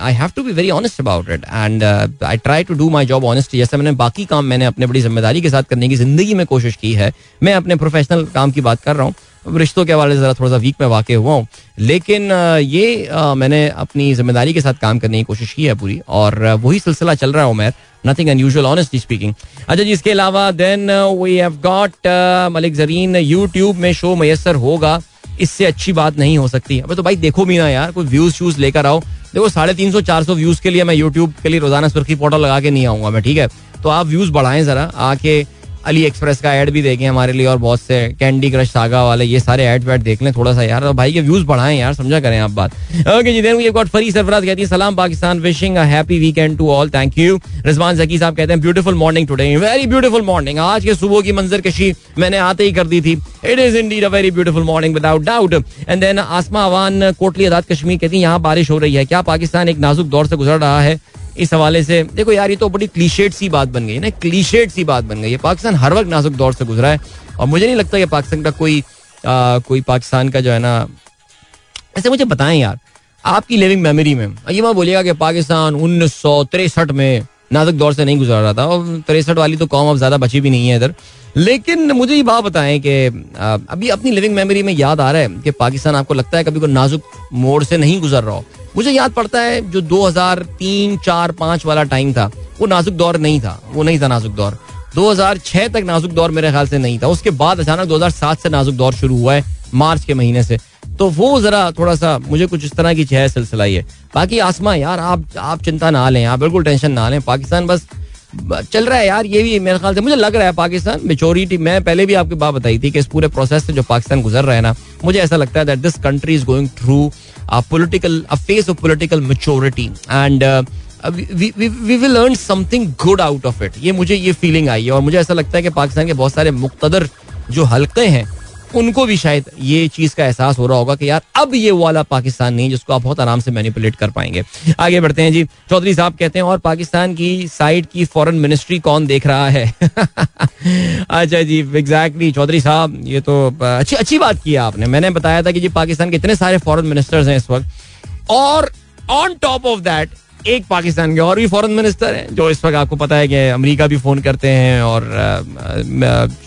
I have to be very honest about it and I try to do my job honest जैसे मैंने बाकी काम मैंने अपने बड़ी ज़िम्मेदारी के साथ करने की ज़िंदगी में कोशिश की है, मैं अपने प्रोफेशनल काम की बात कर रहा हूँ रिश्तों के हवाले से जरा थोड़ा सा वीक में वाक़ हुआ हूँ। लेकिन ये मैंने अपनी ज़िम्मेदारी के साथ काम करने की कोशिश की है पूरी, और वही सिलसिला चल रहा है Umer nothing unusual honestly speaking अच्छा जी, इसके अलावा then we have got Malik Zareen YouTube में शो मैसर होगा, इससे अच्छी बात नहीं हो सकती। अबे तो भाई देखो भी ना यार, कोई व्यूज़ शूज़ लेकर आओ। देखो, साढ़े तीन सौ, चार सौ व्यूज़ के लिए मैं यूट्यूब के लिए रोज़ाना सुर्खी पोर्टल लगा के नहीं आऊँगा मैं, ठीक है? तो आप व्यूज़ बढ़ाएँ जरा, आके अली एक्सप्रेस का एड भी देखें हमारे लिए और बहुत से कैंडी क्रश सागा वाले, ये सारे एड वैड देख लें थोड़ा सा यार। तो भाई के व्यूज़ बढ़ाएँ यार, समझा करें आप बात। ओके जी गॉट फरी सरफराज कहती है, सलाम Pakistan wishing happy weekend to all thank you Rizwan Zaki sahab कहते हैं beautiful morning today very beautiful morning आज के सुबह की मंजर कशी मैंने आते ही कर दी थी। It is indeed a very beautiful morning without doubt and then Asma Awan, Kotli Azad Kashmir कहती है, यहाँ बारिश हो रही है। क्या पाकिस्तान एक नाजुक दौर से गुजर रहा है? इस हवाले से देखो यार ये तो बड़ी क्लीशेड सी बात बन गई ना क्लीशेड सी बात बन गई है। पाकिस्तान हर वक्त नाजुक दौर से गुजरा है और मुझे नहीं लगता कि पाकिस्तान का कोई आ, कोई पाकिस्तान का जो है ना ऐसे मुझे बताएँ यार आपकी लिविंग मेमोरी में ये मैं बोलिएगा कि पाकिस्तान उन्नीस में नाजुक दौर से नहीं गुजर रहा था और तिरसठ वाली तो कौम अब ज़्यादा बची भी नहीं है इधर। लेकिन मुझे ये बात बताएँ कि अभी अपनी लिविंग मेमोरी में याद आ रहा है कि पाकिस्तान आपको लगता है कभी कोई नाजुक मोड़ से नहीं गुजर रहा हो। मुझे याद पड़ता है जो 2003 4 5 वाला टाइम था, वो नाजुक दौर नहीं था, वो नहीं था नाजुक दौर। 2006 तक नाजुक दौर मेरे ख्याल से नहीं था। उसके बाद अचानक 2007 से नाजुक दौर शुरू हुआ है, मार्च के महीने से। तो वो जरा थोड़ा सा मुझे कुछ इस तरह की छह सिलसिला ही। बाकी आसमा, यार, आप आप चिंता ना लें, आप बिल्कुल टेंशन ना लें। पाकिस्तान बस चल रहा है यार ये भी मेरे ख्याल से मुझे लग रहा है पाकिस्तान मेचोरिटी मैं पहले भी आपकी बात बताई थी कि इस पूरे प्रोसेस से जो पाकिस्तान गुजर रहा है ना मुझे ऐसा लगता है that this country is going through a phase of political maturity and uh, we will earn something good out of it ये मुझे ये फीलिंग आई है और मुझे ऐसा लगता है कि पाकिस्तान के बहुत सारे मुख्तदर जो हल्के हैं उनको भी शायद ये चीज़ का एहसास हो रहा होगा कि यार, अब ये वाला पाकिस्तान नहीं जिसको आप बहुत आराम से मैनिपुलेट कर पाएँगे। आगे बढ़ते हैं जी। चौधरी साहब कहते हैं, और पाकिस्तान की साइड की फॉरेन मिनिस्ट्री कौन देख रहा है? अच्छा जी एग्जैक्टली चौधरी साहब, ये तो अच्छी अच्छी बात की आपने। मैंने बताया था कि जी पाकिस्तान के इतने सारे फॉरन मिनिस्टर्स हैं इस वक्त। और ऑन टॉप ऑफ़ दैट एक पाकिस्तान के और भी फॉरेन मिनिस्टर हैं, जो इस वक्त आपको पता है कि अमेरिका भी फ़ोन करते हैं और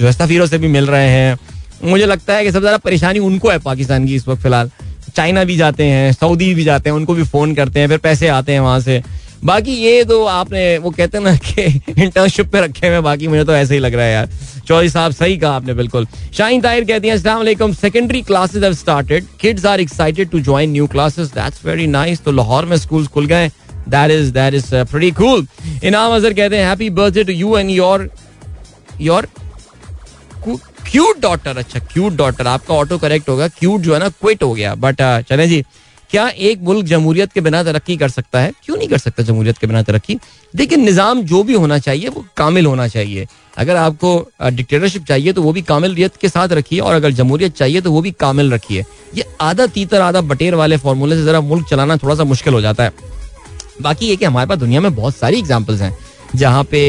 जो सफीरों से भी मिल रहे हैं। मुझे लगता है कि सबसे ज़्यादा परेशानी उनको है पाकिस्तान की इस वक्त फ़िलहाल। चाइना भी जाते हैं, सऊदी भी जाते हैं, उनको भी फ़ोन करते हैं, फिर पैसे आते हैं वहाँ से। बाकी ये तो आपने, वो कहते हैं ना कि इंटर्नशिप पे रखे हुए बाकी मुझे तो ऐसे ही लग रहा है यार। चौधरी साहब, सही कहा आपने, बिल्कुल। शाहीन ताहिर कहती हैं, अस्सलाम वालेकुम secondary classes have started kids are excited to join new classes that's very nice तो लाहौर में स्कूल्स खुल गए that is that is pretty cool Inam Azhar कहते हैं happy birthday to you and your your cute daughter अच्छा cute daughter, आपका auto correct होगा, cute जो है ना क्विट हो गया। बट चले जी, क्या एक मुल्क जमहूरियत के बिना तरक्की कर सकता है? क्यों नहीं कर सकता जमहूरियत के बिना तरक्की? देखिए, निज़ाम जो भी होना चाहिए, वो कामिल होना चाहिए। अगर आपको डिक्टेटरशिप चाहिए तो वो भी कामिलियत के साथ रखिए, और अगर जमहूरियत चाहिए तो वो भी कामिल रखिए। ये आधा तीतर, आधा बटेर वाले फार्मूले से जरा मुल्क चलाना थोड़ा सा मुश्किल हो जाता है। बाकी ये कि हमारे पास दुनिया में बहुत सारी एग्जाम्पल्स हैं। जहाँ पे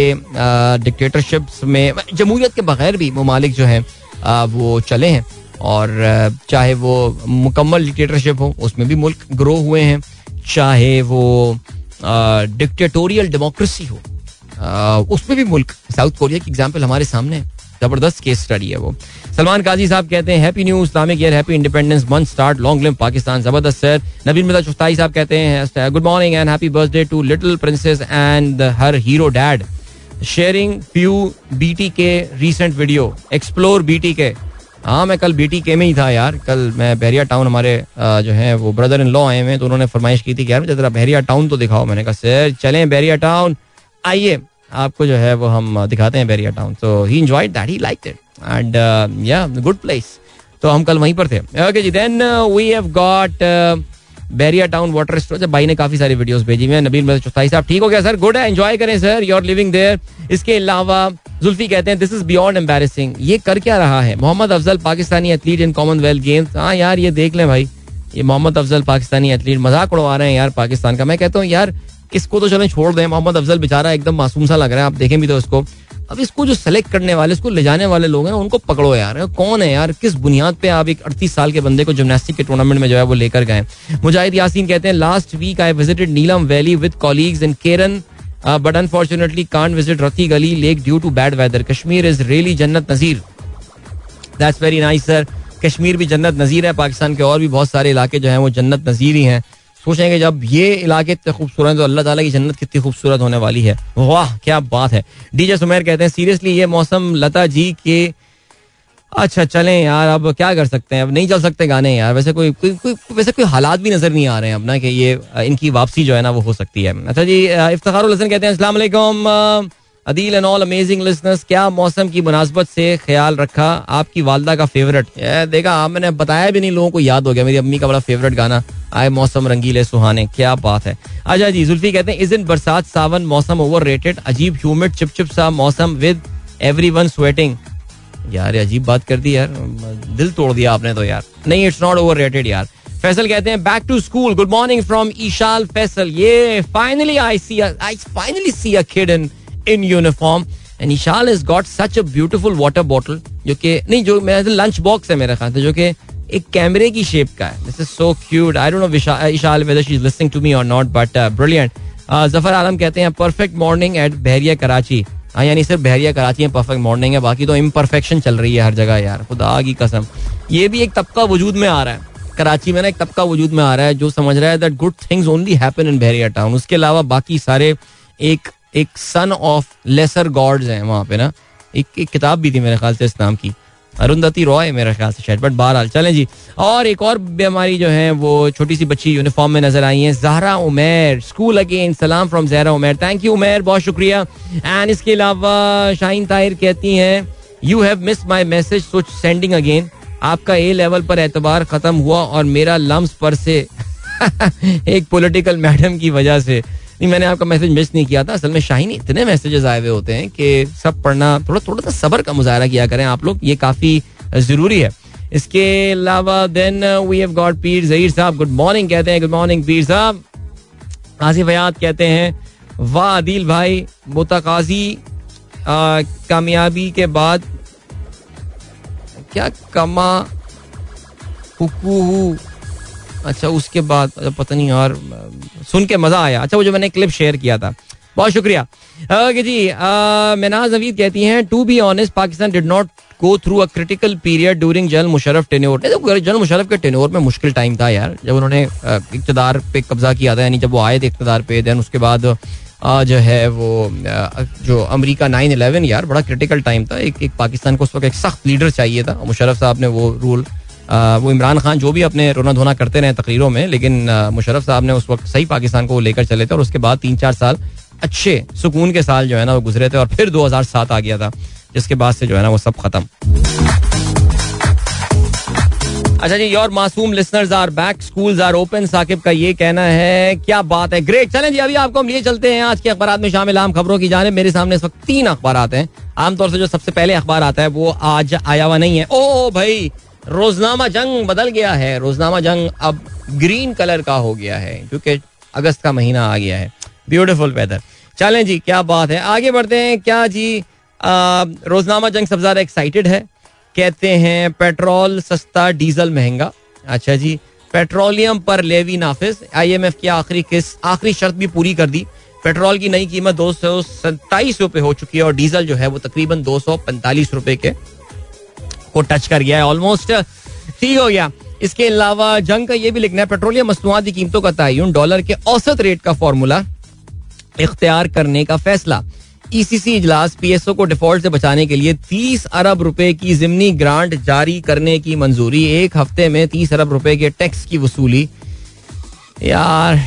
डिक्टेटरशिप्स में, जमहूरियत के बगैर भी ममालिक जो है वो चले हैं। और चाहे वो मुकम्मल डिक्टेटरशिप हो, उसमें भी मुल्क ग्रो हुए हैं। चाहे वो डिक्टेटोरियल डेमोक्रेसी हो उसमें भी मुल्क साउथ कोरिया की एग्ज़ाम्पल हमारे सामने है। ज़बरदस्त केस स्टडी है वो। सलमान काजी साहब कहते हैं happy new Islamic year happy independence month start long live Pakistan ज़बरदस्त सर नबील मिर्ज़ा चुस्ताई साहब कहते हैं good morning and happy birthday to little princess and her hero dad sharing few BT K recent video explore BT K हाँ मैं कल BT के में ही था यार। कल मैं बहरिया टाउन हमारे जो है, वो ब्रदर इन लॉ आए हुए तो उन्होंने फरमाइश की थी कि यार, मुझे जरा बहरिया टाउन तो दिखाओ। मैंने कहा सर चलें बहरिया टाउन आइए आपको जो है वो हम दिखाते हैं बेरिया टाउन। तो he enjoyed that he like it and या गुड प्लेस तो हम कल वहीं पर थे। Okay ji then we have got Bahria town water store भाई ने काफ़ी सारी वीडियोस भेजी हुई नबील चौथाई साहब, ठीक हो गया सर गुड है एंजॉय करें sir you are living there इसके अलावा, जुल्फी कहते हैं दिस इज़ बियॉन्ड एम्बेसिंग ये कर क्या रहा है? Mohammad Afzal, Pakistani athlete in Commonwealth games हाँ यार, ये देख लें भाई। ये मोहम्मद अफजल, पाकिस्तानी एथलीट मज़ाक उड़वा रहे हैं यार, पाकिस्तान का। मैं कहता हूँ, यार इसको तो चलें, छोड़ दें। मोहम्मद अफजल बेचारा एकदम मासूम सा लग रहा है, आप देखें भी तो इसको। अब इसको जो सेलेक्ट करने वाले, इसको ले जाने वाले लोग हैं, उनको पकड़ो यार। कौन है यार? किस बुनियाद पे आप एक अड़तीस साल के बंदे को जिमनास्टिक के टूर्नामेंट में जो है वो लेकर गए मुजाहिद यासीन कहते हैं last week I visited Neelum valley with colleagues in Keran but unfortunately can't visit Ratti Gali lake due to bad weather Kashmir is really जन्नत नजीर that's very nice sir Kashmir भी जन्नत नजीर है, पाकिस्तान के और भी बहुत सारे इलाके जो हैं वो जन्नत नजीर ही हैं। सोचेंगे जब ये इलाके इतने खूबसूरत हैं तो अल्लाह ताला की जन्नत कितनी खूबसूरत होने वाली है। वाह क्या बात है। डीजे सुमेर कहते हैं सीरियसली ये मौसम लता जी के अच्छा चलें यार अब क्या कर सकते हैं? अब नहीं चल सकते गाने यार। वैसे कोई कोई, कोई वैसे कोई हालात भी नज़र नहीं आ रहे हैं अपना कि ये इनकी वापसी जो है ना वो हो सकती है। अच्छा जी इफ्तार हसन कहते हैं वालेकुम Adeel and all amazing listeners क्या मौसम की मुनासबत से ख्याल रखा? आपकी वालदा का फेवरेट देखा, आप मैंने बताया भी नहीं, लोगों को याद हो गया, मेरी अम्मी का बड़ा फेवरेट गाना, आए मौसम रंगीले सुहाने, क्या बात है। अच्छा जी, जुल्फी कहते हैं, इस दिन बरसात सावन, मौसम ओवर रेटेड अजीब ह्यूमिड चिप चिप सा मौसम विद एवरी वन स्वेटिंग यार अजीब बात कर दी यार, दिल तोड़ दिया आपने तो यार। नहीं इट्स नॉट ओवर रेटेड यार। फैसल कहते हैं back to school good morning from Eshal Faisal. ये finally I see I finally see a kid in in uniform and Eshal is got such a beautiful water bottle जो कि नहीं जो मेरा lunch box है मेरे ख्याल जो कि एक कैमरे की शेप का है this is so cute I don't know Eshal whether she is listening to me और not but brilliant Zafar Alam कहते हैं perfect morning at Bahria Karachi हाँ यानी सिर्फ़ बहरिया कराची में परफेक्ट मॉर्निंग है बाकी तो इम्परफेक्शन चल रही है हर जगह यार खुदा की कसम ये भी एक तबका वजूद में आ रहा है कराची में ना एक तबका वजूद में आ रहा है जो समझ रहा है that good things only happen in Bahria town उसके अलावा बाकी सारे एक एक सन ऑफ़ लेसर गॉड्स हैं वहाँ पे ना। एक, एक किताब भी थी मेरे ख्याल से इस नाम की। अरुंधति रॉय मेरे ख्याल से शायद बट बहरहाल चलें जी। और एक और हमारी जो है वो छोटी सी बच्ची यूनिफॉर्म में नज़र आई है जहरा उमेर स्कूल अगेन सलाम from Zahra Umer thank you Umer बहुत शुक्रिया। एंड इसके अलावा शाहीन ताहिर कहती हैं you have miss my message so sending again आपका ए लेवल पर एतबार खत्म हुआ और मेरा लम्स पर से एक पॉलिटिकल मैडम की वजह से नहीं, मैंने आपका मैसेज मिस नहीं किया था। असल में शाहीन इतने मैसेजेस आए हुए होते हैं कि सब पढ़ना थोड़ा थोड़ा सा सबर का मुजाहरा किया करें आप लोग, ये काफ़ी ज़रूरी है। इसके अलावा then we have got Pir Zaheer साहब गुड मॉर्निंग कहते हैं गुड मॉर्निंग पीर साहब। आसिफ हयात कहते हैं, वाह आदिल भाई, मुतकाजी कामयाबी के बाद क्या कमा अच्छा उसके बाद पता नहीं यार, सुन के मज़ा आया। अच्छा वो जो मैंने क्लिप शेयर किया था। बहुत शुक्रिया। ओके जी मेनाज नवीद कहती हैं to be honest Pakistan did not go through a critical period during general Musharraf tenure general Musharraf के टेन्योर में मुश्किल टाइम था यार, जब उन्होंने इकतदार पे कब्जा किया था, यानी जब वो आए थे इकतदार पे देन उसके बाद जो है वो जो अमेरिका नाइन इलेवन यार, बड़ा क्रिटिकल टाइम था। एक एक पाकिस्तान को उस वक्त एक सख्त लीडर चाहिए था मुशरफ साहब ने वो रूल वो इमरान खान जो भी अपने रोना धोना करते रहे तकरीरों में, लेकिन मुशरफ साहब ने उस वक्त सही पाकिस्तान को लेकर चले थे और उसके बाद तीन चार साल अच्छे सुकून के साल जो है ना वो गुजरे थे और फिर 2007 आ गया था, जिसके बाद से जो है ना वो सब खत्म। अच्छा जी, योर मासूम listeners are back schools are open Saqib का ये कहना है, क्या बात है? ग्रेट चलें जी, अभी आपको हम लिए चलते हैं। आज के अखबार में शामिल आम खबरों की जाने। मेरे सामने इस वक्त तीन अखबार आते हैं। आमतौर से जो सबसे पहले अखबार आता है, वो आज आया हुआ नहीं है। ओ भाई रोजनामा जंग बदल गया है, रोजनामा जंग अब ग्रीन कलर का हो गया है, क्योंकि अगस्त का महीना आ गया है। ब्यूटीफुल वेदर चलें जी, क्या बात है? आगे बढ़ते हैं, क्या जी रोजनामा जंग सबसे ज़्यादा एक्साइटेड है? कहते हैं, पेट्रोल सस्ता, डीजल महँगा। अच्छा जी, पेट्रोलियम पर लेवी नाफिज। आईएमएफ की आखिरी किस आखिरी शर्त भी पूरी कर दी। पेट्रोल की नई कीमत दो सौ सत्ताईस रुपए हो चुकी है और डीजल जो है वो तकरीबन दो सौ पैंतालीस रुपए के को टच कर गया है। ऑलमोस्ट ठीक हो गया। इसके अलावा जंग का ये भी लिखना है, पेट्रोलियम मसनूआत की कीमतों का तयन, डॉलर के औसत रेट का फॉर्मूला इख्तियार करने का फैसला। ईसीसी इजलास पीएसओ को डिफ़ॉल्ट से बचाने के लिए 30 अरब रुपए की जिमनी ग्रांट जारी करने की मंजूरी। एक हफ़्ते में 30 अरब रुपए के टैक्स की वसूली। यार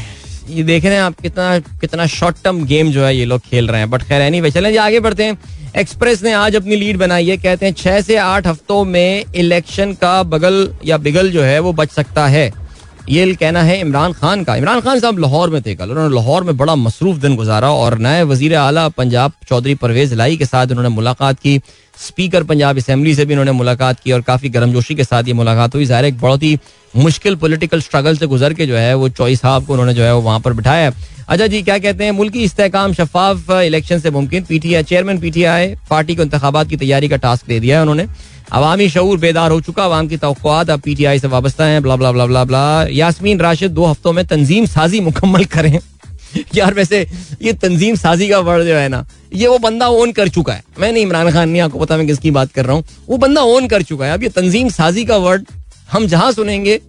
ये देख रहे हैं आप कितना कितना शॉर्ट टर्म गेम जो है ये लोग खेल रहे हैं। बट खैर एनी चलें जी, आगे बढ़ते हैं। एक्सप्रेस ने आज अपनी लीड बनाई है। कहते हैं, छह से आठ हफ्तों में इलेक्शन का बगल या बिगल जो है वो बच सकता है। ये कहना है इमरान खान का। इमरान खान साहब लाहौर में थे कल। उन्होंने लाहौर में बड़ा मसरूफ दिन गुजारा और नए वज़ीर अला पंजाब चौधरी परवेज लाई के साथ उन्होंने मुलाकात की। स्पीकर पंजाब असम्बली से भी उन्होंने मुलाकात की और काफ़ी गर्मजोशी के साथ ये मुलाकात हुई। ज़ाहिर एक बहुत ही मुश्किल पोलिटिकल स्ट्रगल से गुजर के जो है वो चौई साहब को उन्होंने जो है वो वहाँ पर बिठाया। अच्छा जी, क्या कहते हैं, मुल्की इस्तेकाम शफाफ इलेक्शन से मुमकिन। पीटीआई चेयरमैन, पीटीआई पार्टी को इंतबात की तैयारी का टास्क दे दिया है उन्होंने। अवामी शूर बेदार हो चुका, अवाम की तो अब पीटीआई से वाबस्ता है, blah blah blah blah blah. Yasmin Rashid दो हफ्तों में तंजीम साजी मुकम्मल करें। यार वैसे, ये तंजीम साजी का वर्ड जो है ना, ये वो बंदा ओन कर चुका है। मैं नहीं, इमरान खान नहीं, आपको पता मैं किसकी बात कर रहा हूँ। वो बंदा ओन कर चुका है। अब ये तंजीम साजी का वर्ड हम जहाँ सुनेंगे,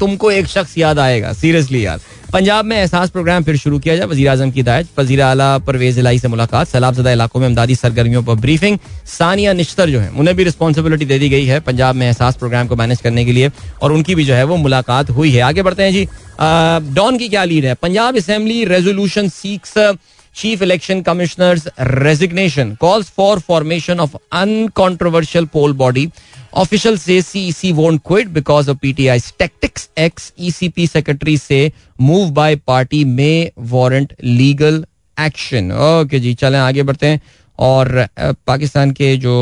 तुमको एक शख्स याद आएगा, सीरियसली याद पंजाब में एहसास प्रोग्राम फिर शुरू किया जाए। वजी अजम की हिदायत। वजी अला परवेज इलाई से मुलाकात। सैलाब जदा इलाकों में अमदादी सरगर्मियों पर ब्रीफिंग। सानिया निश्तर जो है, उन्हें भी रिस्पॉन्सिबिलिटी दे दी गई है पंजाब में एहसास प्रोग्राम को मैनेज करने के लिए। और उनकी भी जो है वो मुलाकात हुई है। आगे बढ़ते हैं जी। डॉन की क्या लीड है? Punjab assembly resolution seeks chief election commissioner resignation call for formation of uncontroversial poll body official says C C vote quit because of PTI tactics ex ECP secretary says move by party may warrant legal action okay ji, चले, आगे बढ़ते हैं। और पाकिस्तान के जो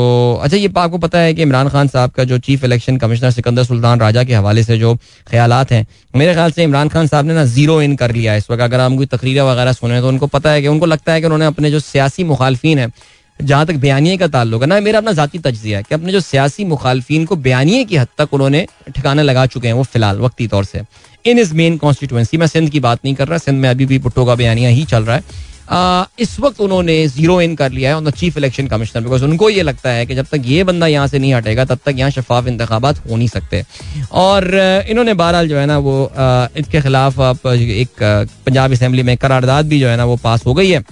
अच्छा ये आपको पता है कि इमरान खान साहब का जो chief election commissioner Sikandar Sultan Raja के हवाले से जो ख्याल हैं, मेरे ख्याल से इमरान खान साहब ने ना ज़ीरो इन कर लिया है इस वक्त। अगर हम कोई तकरीर वगैरह सुने तो उनको पता है कि, उनको लगता है कि उन्होंने अपने जो सियासी मुखालफी हैं, जहाँ तक बयानी का ताल्लुक है, ना, मेरा अपना जाती तजिया है कि अपने जो सियासी मुखालफी को बयानी की हद तक उन्होंने ठिकाने लगा चुके हैं वो फ़िलहाल, वक्ती तौर से। इन इज़ मेन कॉन्स्टिट्यूंसी मैं सिंध की बात नहीं कर रहा, सिंध में अभी भी भुट्टो का बयानिया ही चल रहा है। इस वक्त उन्होंने ज़ीरो इन कर लिया है on the chief election commissioner because उनको ये लगता है कि जब तक ये बंदा यहाँ से नहीं हटेगा, तब तक यहाँ शफाफ इंतबात हो नहीं सकते। और इन्होंने बहरहाल जो है ना वो इसके खिलाफ आप एक पंजाब असम्बली में करारदाद भी जो है ना वो पास हो गई है।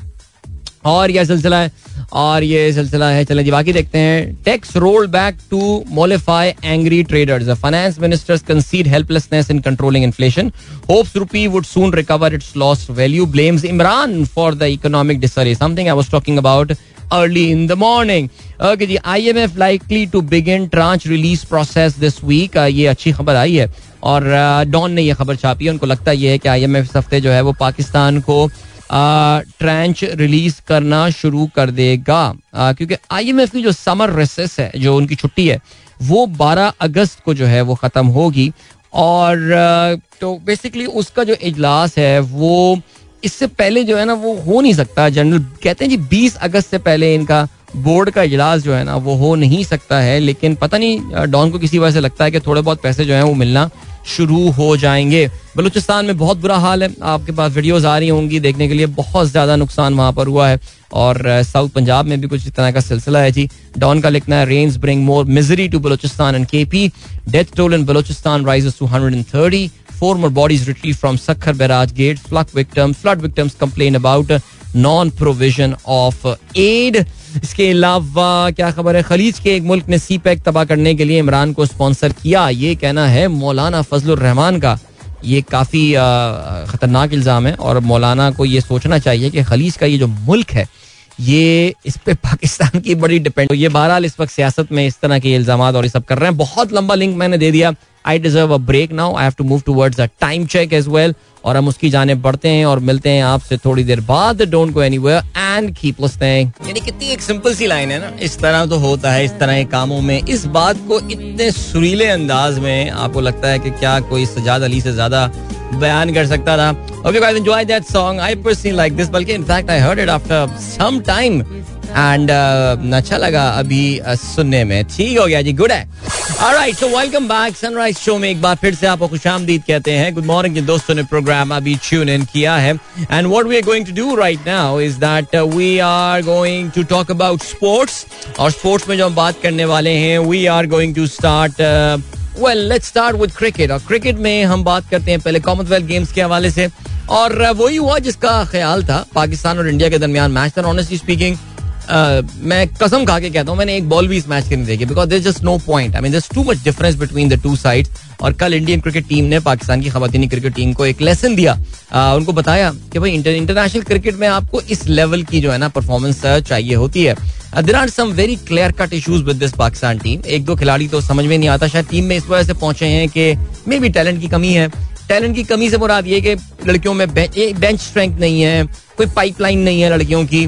और यह सिलसिला है और ये सिलसिला है। चले जी बाकी देखते हैं। Tax roll back to mollify angry traders finance ministers concede helplessness in controlling inflation hopes rupee would soon recover its lost value blames Imran for the economic misery something I was talking about early in the morning. Okay जी IMF likely to begin tranche release process this week. Uh, ये अच्छी खबर आई है। और Dawn uh, ने ये खबर छापी है। उनको लगता ये है कि आई IMF इस हफ़्ते जो है वो पाकिस्तान को ट्रेंच रिलीज़ करना शुरू कर देगा। क्योंकि आईएमएफ की जो समर रेसेस है, जो उनकी छुट्टी है, वो 12 अगस्त को जो है वो ख़त्म होगी। और तो बेसिकली उसका जो इजलास है, वो इससे पहले जो है ना, वो हो नहीं सकता। जनरल कहते हैं जी 20 अगस्त से पहले इनका बोर्ड का इजलास जो है ना, वो हो नहीं सकता है। लेकिन पता नहीं डॉन को किसी वजह से लगता है कि थोड़े बहुत पैसे जो है वो मिलना शुरू हो जाएँगे। बलूचिस्तान में बहुत बुरा हाल है। आपके पास वीडियोस आ रही होंगी देखने के लिए। बहुत ज़्यादा नुकसान वहाँ पर हुआ है। और साउथ पंजाब में भी कुछ इस तरह का सिलसिला है जी। डॉन का लिखना है rains bring more misery to Balochistan and KP death toll in Balochistan rises to 130 four more bodies retrieved from Sakhar barrage gate. Flood victims flood victims complain about provision of aid इसके अलावा क्या खबर है? खलीज के एक मुल्क ने सी pack तबाह करने के लिए इमरान को स्पॉन्सर किया। ये कहना है मौलाना फजल रहमान का ये काफ़ी ख़तरनाक इल्ज़ाम है और मौलाना को ये सोचना चाहिए कि खलीज का ये जो मुल्क है, ये इस पे पाकिस्तान की बड़ी डिपेंड ये बहरहाल इस वक्त सियासत में इस तरह के इल्ज़ाम और ये सब कर रहे हैं। बहुत लंबा लिंक मैंने दे दिया। I deserve a break now I have to move towards a time check as well और हम उसकी जाने बढ़ते हैं और मिलते हैं आपसे थोड़ी देर बाद। Don't go anywhere and keep यानी कितनी एक सिंपल सी लाइन है ना? इस तरह तो होता है, इस तरह के कामों में। इस बात को इतने सुरीले अंदाज में आपको लगता है कि क्या कोई सजाद अली से ज़्यादा बयान कर सकता था। Okay guys enjoy that song I personally like this बल्कि in fact I heard it after some time and अच्छा लगा अभी uh, सुनने में। ठीक हो गया जी गुड है। Alright so welcome back sunrise show में एक बार फिर से आपको खुशामदीद कहते हैं। गुड मॉर्निंग जिन दोस्तों ने प्रोग्राम अभी ट्यून इन किया है। And what we are going to do right now is that we are going to talk about sports और स्पोर्ट्स में जो हम बात करने वाले हैं we are going to start well let's start with cricket और क्रिकेट में हम बात करते हैं पहले कॉमनवेल्थ गेम्स के हवाले से। और uh, वही हुआ जिसका ख्याल था पाकिस्तान और इंडिया के दरमियान। मैच था ऑनेस्टली स्पीकिंग मैं कसम खा के कहता हूँ मैंने एक बॉल भी इस मैच के नहीं देखी because there just no point I mean too much difference between the two side और कल इंडियन क्रिकेट टीम ने पाकिस्तान की खवतिनी क्रिकेट टीम को एक लेसन दिया। uh, उनको बताया कि भाई इंटर, इंटरनेशनल क्रिकेट में आपको इस लेवल की जो है ना परफॉर्मेंस चाहिए होती है। There are some very clear cut issues with this Pakistan team एक दो खिलाड़ी तो समझ में नहीं आता शायद टीम में इस वजह से पहुँचे हैं कि मे बी टैलेंट की कमी है। टैलेंट की कमी से मुराद ये कि लड़कियों में बेंच स्ट्रेंथ नहीं है कोई पाइपलाइन नहीं है लड़कियों की।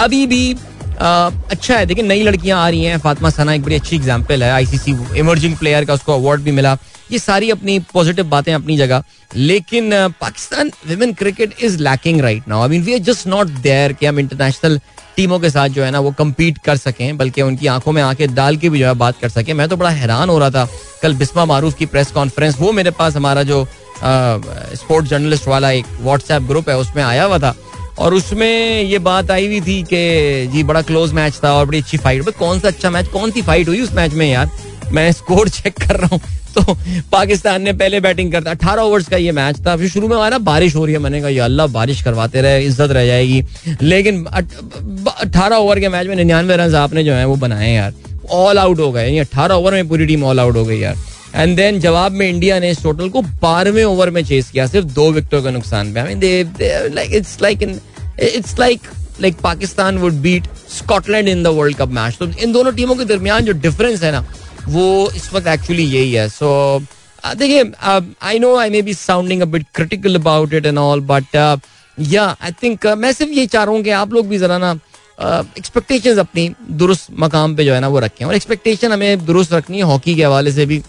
अभी भी आ, अच्छा है, देखिए, नई लड़कियाँ आ रही हैं। फातिमा सना एक बड़ी अच्छी एग्ज़ाम्पल है आईसीसी इमर्जिंग प्लेयर का उसको अवार्ड भी मिला। ये सारी अपनी पॉजिटिव बातें अपनी जगह। लेकिन Pakistan women cricket is lacking right now I mean we are just not there कि हम इंटरनेशनल टीमों के साथ जो है ना, वो कम्पीट कर सकें, बल्कि उनकी आँखों में आँखें डाल के भी जो है बात कर सकें। मैं तो बड़ा हैरान हो रहा था, कल बिस्मा मारूफ की प्रेस कॉन्फ्रेंस वो मेरे पास हमारा जो स्पोर्ट्स जर्नलिस्ट वाला एक व्हाट्सएप ग्रुप है, उसमें आया हुआ था। और उसमें ये बात आई हुई थी कि जी, बड़ा क्लोज मैच था और बड़ी अच्छी फाइट कौन सा अच्छा मैच कौन सी फाइट हुई उस मैच में यार? मैं स्कोर चेक कर रहा हूँ। तो पाकिस्तान ने पहले बैटिंग करता। अठारह ओवर्स का ये मैच था। फिर शुरू में ना, बारिश हो रही है। मैंने कहा अल्लाह, बारिश करवाते रहे, इज़्ज़त रह जाएगी। लेकिन अठारह ओवर के मैच में निन्यानवे रन आपने जो है, वो बनाए यार। ऑल आउट हो गए। अठारह ओवर में पूरी टीम ऑल आउट हो गई यार। एंड देन जवाब में इंडिया ने इस टोटल को बारहवें ओवर में चेस किया, सिर्फ़ दो विकेटों के नुकसान पे I like it's like it's like like Pakistan would beat Scotland in the world cup match तो इन दोनों टीमों के दरमियान जो डिफरेंस है ना, वो इस वक्त एक्चुअली यही है। सो देखिए I know I may be sounding a bit critical about it and all but yeah I think मैं सिर्फ़ ये चाह रहा हूँ कि आप लोग भी जरा ना एक्सपेक्टेशंस अपनी दुरुस्त मकाम पे जो है ना, वो रखें। और एक्सपेक्टेशन हमें दुरुस्त रखनी है हॉकी के हवाले से भी।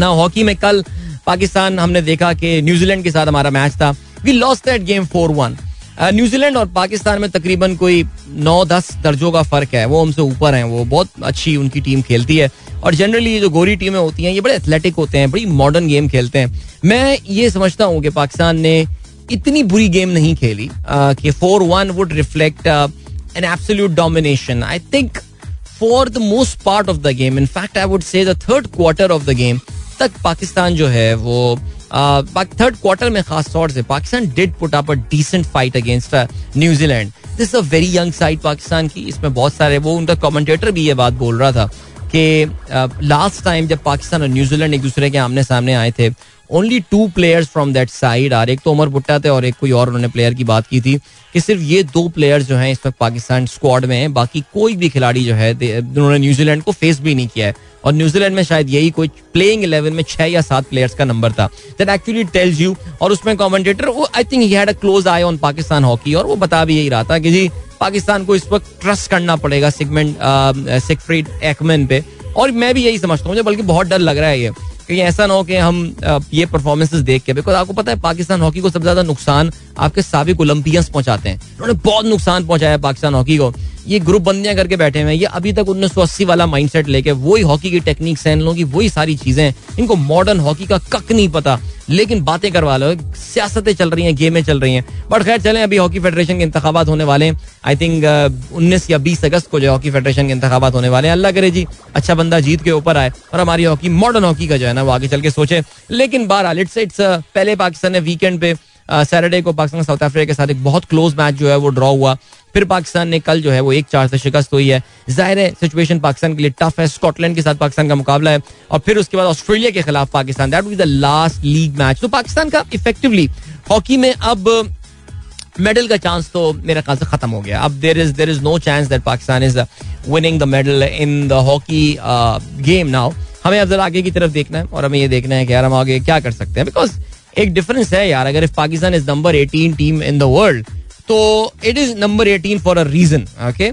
ना, हॉकी में कल पाकिस्तान, हमने देखा कि न्यूजीलैंड के साथ हमारा मैच था। We lost that game four one New Zealand और पाकिस्तान में तकरीबन कोई नौ दस दर्जों का फ़र्क है। वो हमसे ऊपर हैं। वो बहुत अच्छी उनकी टीम खेलती है। और जनरली ये जो गोरी टीमें होती हैं, ये बड़े एथलेटिक होते हैं, बड़ी मॉडर्न गेम खेलते हैं। मैं ये समझता हूँ कि पाकिस्तान ने इतनी बुरी गेम नहीं खेली कि four one would reflect an absolute domination I think for the most part of the game in fact I would say the third quarter of the game तक पाकिस्तान जो है वो थर्ड क्वार्टर में खास तौर से Pakistan did put up a decent fight against New Zealand this a very young side Pakistan की। इसमें बहुत सारे, वो उनका कमेंटेटर भी ये बात बोल रहा था कि लास्ट टाइम जब पाकिस्तान और न्यूजीलैंड एक दूसरे के आमने सामने आए थे only two players from that side और एक तो उमर भुट्टा थे और एक कोई और उन्होंने प्लेयर की बात की थी कि सिर्फ़ ये दो प्लेयर्स जो हैं इस वक्त पाकिस्तान स्क्वाड में हैं, बाकी कोई भी खिलाड़ी जो है उन्होंने न्यूजीलैंड को फेस भी नहीं किया है। और न्यूजीलैंड में शायद यही कोई प्लेइंग इलेवन में छह या सात प्लेयर्स का नंबर था। दैट एक्चुअली टेल्स यू और उसमें कॉमेंटेटर वो I think he had a close eye on Pakistan hockey और वो बता भी यही रहा था कि जी, पाकिस्तान को इस वक्त ट्रस्ट करना पड़ेगा सिगमेंट सिगफ्रीड एक्मन पे। और मैं भी यही समझता हूँ, मुझे बल्कि बहुत डर लग रहा है ये कहीं ऐसा ना हो कि हम ये परफॉर्मेंसेस देख के बिकॉज़ आपको पता है पाकिस्तान हॉकी को सबसे ज़्यादा नुकसान आपके सबक ओलंपियंस पहुंचाते हैं। उन्होंने बहुत नुकसान पहुँचाया पाकिस्तान हॉकी को। ये ग्रुप बंदियाँ करके बैठे हुए हैं। ये अभी तक उन्नीस सौ अस्सी वाला माइंडसेट लेके वही हॉकी की टेक्निक्स हैं लोगों की वही सारी चीज़ें इनको मॉडर्न हॉकी का कक नहीं पता। लेकिन बातें करवा लो, सियासतें चल रही हैं, गेमें चल रही हैं। बट खैर, चलें, अभी हॉकी फेडरेशन के इंतबात होने वाले हैं। आई थिंक उन्नीस या बीस अगस्त को जो हॉकी फेडरेशन के इंतबात होने वाले हैं। अल्लाह करे जी अच्छा बंदा जीत के ऊपर आए और हमारी हॉकी मॉडर्न हॉकी का जो है ना, वो आगे चल के सोचे। लेकिन बहरहाल इट्स इट्स पहले पाकिस्तान ने वीकेंड पे सैटरडे को पाकिस्तान साउथ अफ्रीका के साथ एक बहुत क्लोज मैच जो है वो ड्रॉ हुआ। फिर पाकिस्तान ने कल जो है वो एक चार से शिकस्त हुई है। ज़ाहिर है सिचुएशन पाकिस्तान के लिए टफ है। स्कॉटलैंड के साथ पाकिस्तान का मुकाबला है। और फिर उसके बाद ऑस्ट्रेलिया के खिलाफ Pakistan. That the last league match तो पाकिस्तान का इफेक्टिवली हॉकी में अब मेडल का चांस तो मेरे ख्याल से खत्म हो गया। अब there is there is no chance that Pakistan is winning the medal in the hockey game now हमें अब जरा आगे की तरफ़ देखना है और हमें ये देखना है कि यार हम आगे क्या कर सकते हैं। बिकॉज़ एक डिफरेंस है यार, अगर if Pakistan is number eighteen team in the world तो it is number eighteen for a reason okay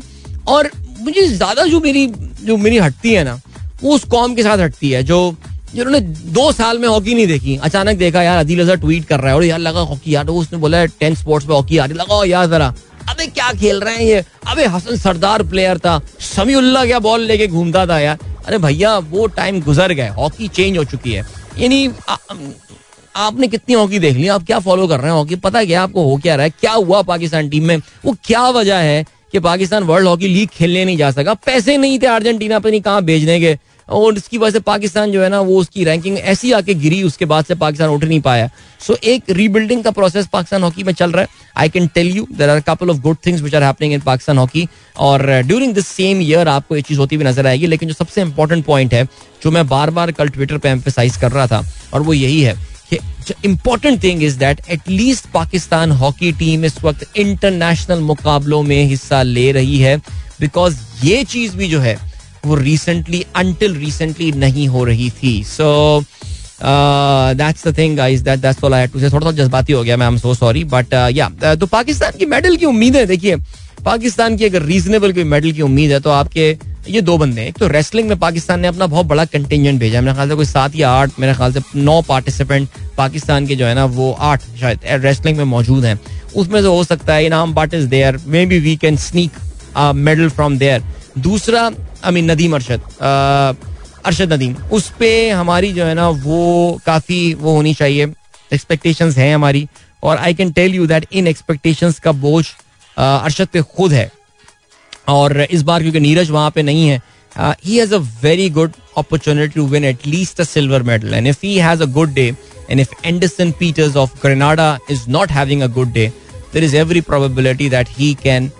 और मुझे ज़्यादा जो मेरी जो मेरी हटती है ना, वो उस कॉम के साथ हटती है, जो, जिन्होंने दो साल में हॉकी नहीं देखी। अचानक देखा, यार, अदील अजहर ट्वीट कर रहा है, और यार, लगा हॉकी, यार उसने बोला टेन स्पोर्ट्स में हॉकी आ रही लगा यार जरा। अबे क्या खेल रहे हैं ये? अबे हसन सरदार प्लेयर था, समीउल्ला क्या बॉल लेके घूमता था यार। अरे भैया, वो टाइम गुजर गए हॉकी चेंज हो चुकी है। यानी आपने कितनी हॉकी देख ली? आप क्या फॉलो कर रहे हैं हॉकी? पता क्या आपको हो क्या रहा है? क्या हुआ पाकिस्तान टीम में? वो क्या वजह है कि पाकिस्तान वर्ल्ड हॉकी लीग खेलने नहीं जा सका? पैसे नहीं थे अर्जेंटीना पे नहीं कहाँ भेजने के। और इसकी वजह से पाकिस्तान जो है ना वो उसकी रैंकिंग ऐसी आके गिरी उसके बाद से पाकिस्तान उठ नहीं पाया। सो so, एक रीबिल्डिंग का प्रोसेस पाकिस्तान हॉकी में चल रहा है। I can tell you there are couple of good things which are happening in Pakistan hockey और ड्यूरिंग दिस सेम ईयर आपको ये चीज़ होती हुई नज़र आएगी। लेकिन जो सबसे इंपॉर्टेंट पॉइंट है जो मैं बार बार कल ट्विटर पर एम्फेसाइज कर रहा था और वो यही है। Important thing is that at least Pakistan hockey team इस वक्त इंटरनेशनल मुकाबलों में हिस्सा ले रही है बिकॉज़ ये चीज़ भी जो है वो रिसेंटली अनटिल रिसेंटली नहीं हो रही थी so that's the thing guys that that's all I to say थोड़ा सा जज्बाती हो गया मैं I am so sorry but या तो पाकिस्तान की मेडल की उम्मीद है देखिए पाकिस्तान की अगर रीजनेबल कोई मेडल की उम्मीद है तो आपके ये दो बंदे हैं। एक तो रेसलिंग में पाकिस्तान ने अपना बहुत बड़ा कंटिजेंट भेजा मेरे ख्याल से कोई सात या आठ, मेरे ख्याल से नौ पार्टिसिपेंट पाकिस्तान के जो है ना, वो आठ शायद रेसलिंग में मौजूद हैं। उसमें से हो सकता है इनाम part is there may be we can sneak medal from there दूसरा आई मीन नदीम अरशद अरशद नदीम, उस पर हमारी जो है ना, वो काफ़ी वो होनी चाहिए। एक्सपेक्टेशंस हैं हमारी। और I can tell you that in expectations का बोझ अरशद पे खुद है। और इस बार क्योंकि नीरज वहाँ पे नहीं है he has a very good opportunity to win at least a silver medal and if he has a good day and if Anderson Peters of Grenada is not having a good day there is every probability that he can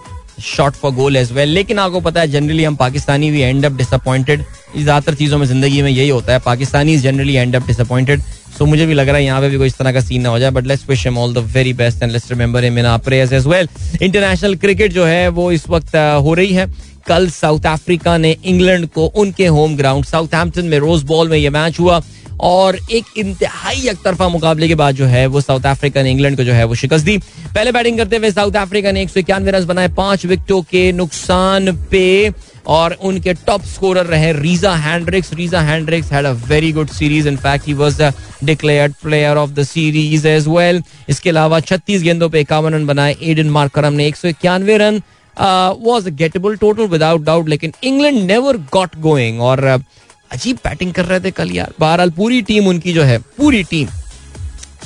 shot for goal as well लेकिन आपको पता है generally हम पाकिस्तानी भी and up disappointed ज़्यादातर चीज़ों में ज़िंदगी में यही होता है, Pakistani generally end up disappointed so मुझे भी लग रहा है यहाँ पे भी कोई इस तरह का सीन ना हो जाए but let's wish him all the very best and let's remember him in our prayers as well international cricket जो है, वो इस वक्त हो रही है। कल साउथ अफ्रीका ने इंग्लैंड को उनके होम ग्राउंड साउथ में रोज बॉल में ये मैच हुआ और एक इंतहाई एक तरफा मुकाबले के बाद जो है, वो साउथ अफ्रीका ने इंग्लैंड को जो है, वो शिकस्त दी। पहले बैटिंग करते हुए साउथ अफ्रीका ने एक सौ इक्यानवे रन बनाए, पाँच विकेटों के नुकसान पे और उनके टॉप स्कोरर रहे Reeza Hendricks Reeza Hendricks had a very good series in fact he was the declared player of the series as well इसके अलावा 36 गेंदों पे इक्यावन रन बनाए एडन मार्करम ने एक सौ इक्यानवे run was gettable total without doubt लेकिन इंग्लैंड नेवर गॉट गोइंग और uh, अजीब बैटिंग कर रहे थे कल यार। बहरहाल पूरी टीम उनकी जो है पूरी टीम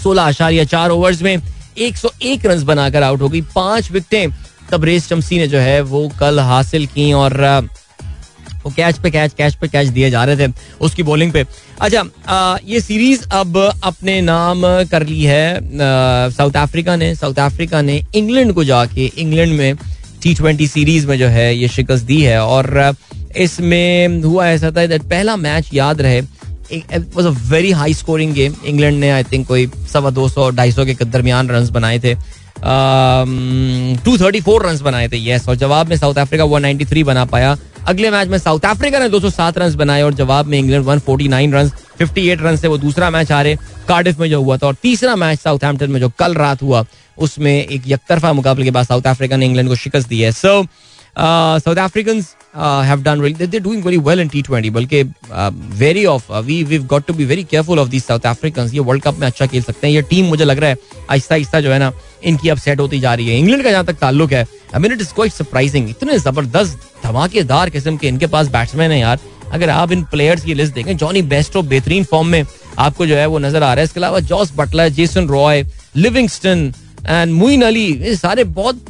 सोलह आशारिया चार ओवर्स में 101 रन बनाकर आउट हो गई। पाँच विकेटें तबरेज चमसी ने जो है वो कल हासिल की और वो कैच पे कैच कैच पे कैच दिए जा रहे थे उसकी बॉलिंग पे। अच्छा ये सीरीज़ अब अपने नाम कर ली है साउथ अफ्रीका ने। साउथ अफ्रीका ने इंग्लैंड को जाके इंग्लैंड में टी ट्वेंटी सीरीज़ में जो है ये शिकस्त दी है और इसमें हुआ ऐसा था दैट पहला मैच याद रहे was a very high scoring game England ने आई थिंक कोई सवा दो सौ, ढाई सौ के दरमियान रन बनाए थे। टू थर्टी फोर रन बनाए थे यस और जवाब में South Africa one ninety three बना पाया। अगले मैच में साउथ अफ्रीका ने 207 रन बनाए और जवाब में इंग्लैंड 149 रन 58 रन से वो दूसरा मैच हारे कार्डिफ में जो हुआ था, और तीसरा मैच साउथ में जो कल रात हुआ, उसमें एक यकतरफा मुकाबले के बाद साउथ अफ्रीका ने इंग्लैंड को शिकस्त दी है। So South African have done really they're doing very well in T20 बल्कि of uh, we we've got to be very careful of these South Africans. ये वर्ल्ड कप में अच्छा खेल सकते हैं। ये टीम मुझे लग रहा है आहिस्ता आहिस्ता जो है ना इनकी अब सेट होती जा रही है। इंग्लैंड का जहाँ तक ताल्लुक है I mean it is quite surprising इतने ज़बरदस्त धमाकेदार किस्म के इनके पास बैट्समैन है यार। अगर आप इन प्लेयर्स की लिस्ट देखें जॉनी बेस्टो बेहतरीन फॉर्म में आपको जो है वो नज़र आ रहा है। इसके अलावा Jos Buttler Jason Roy Livingstone and Moeen Ali ये सारे बहुत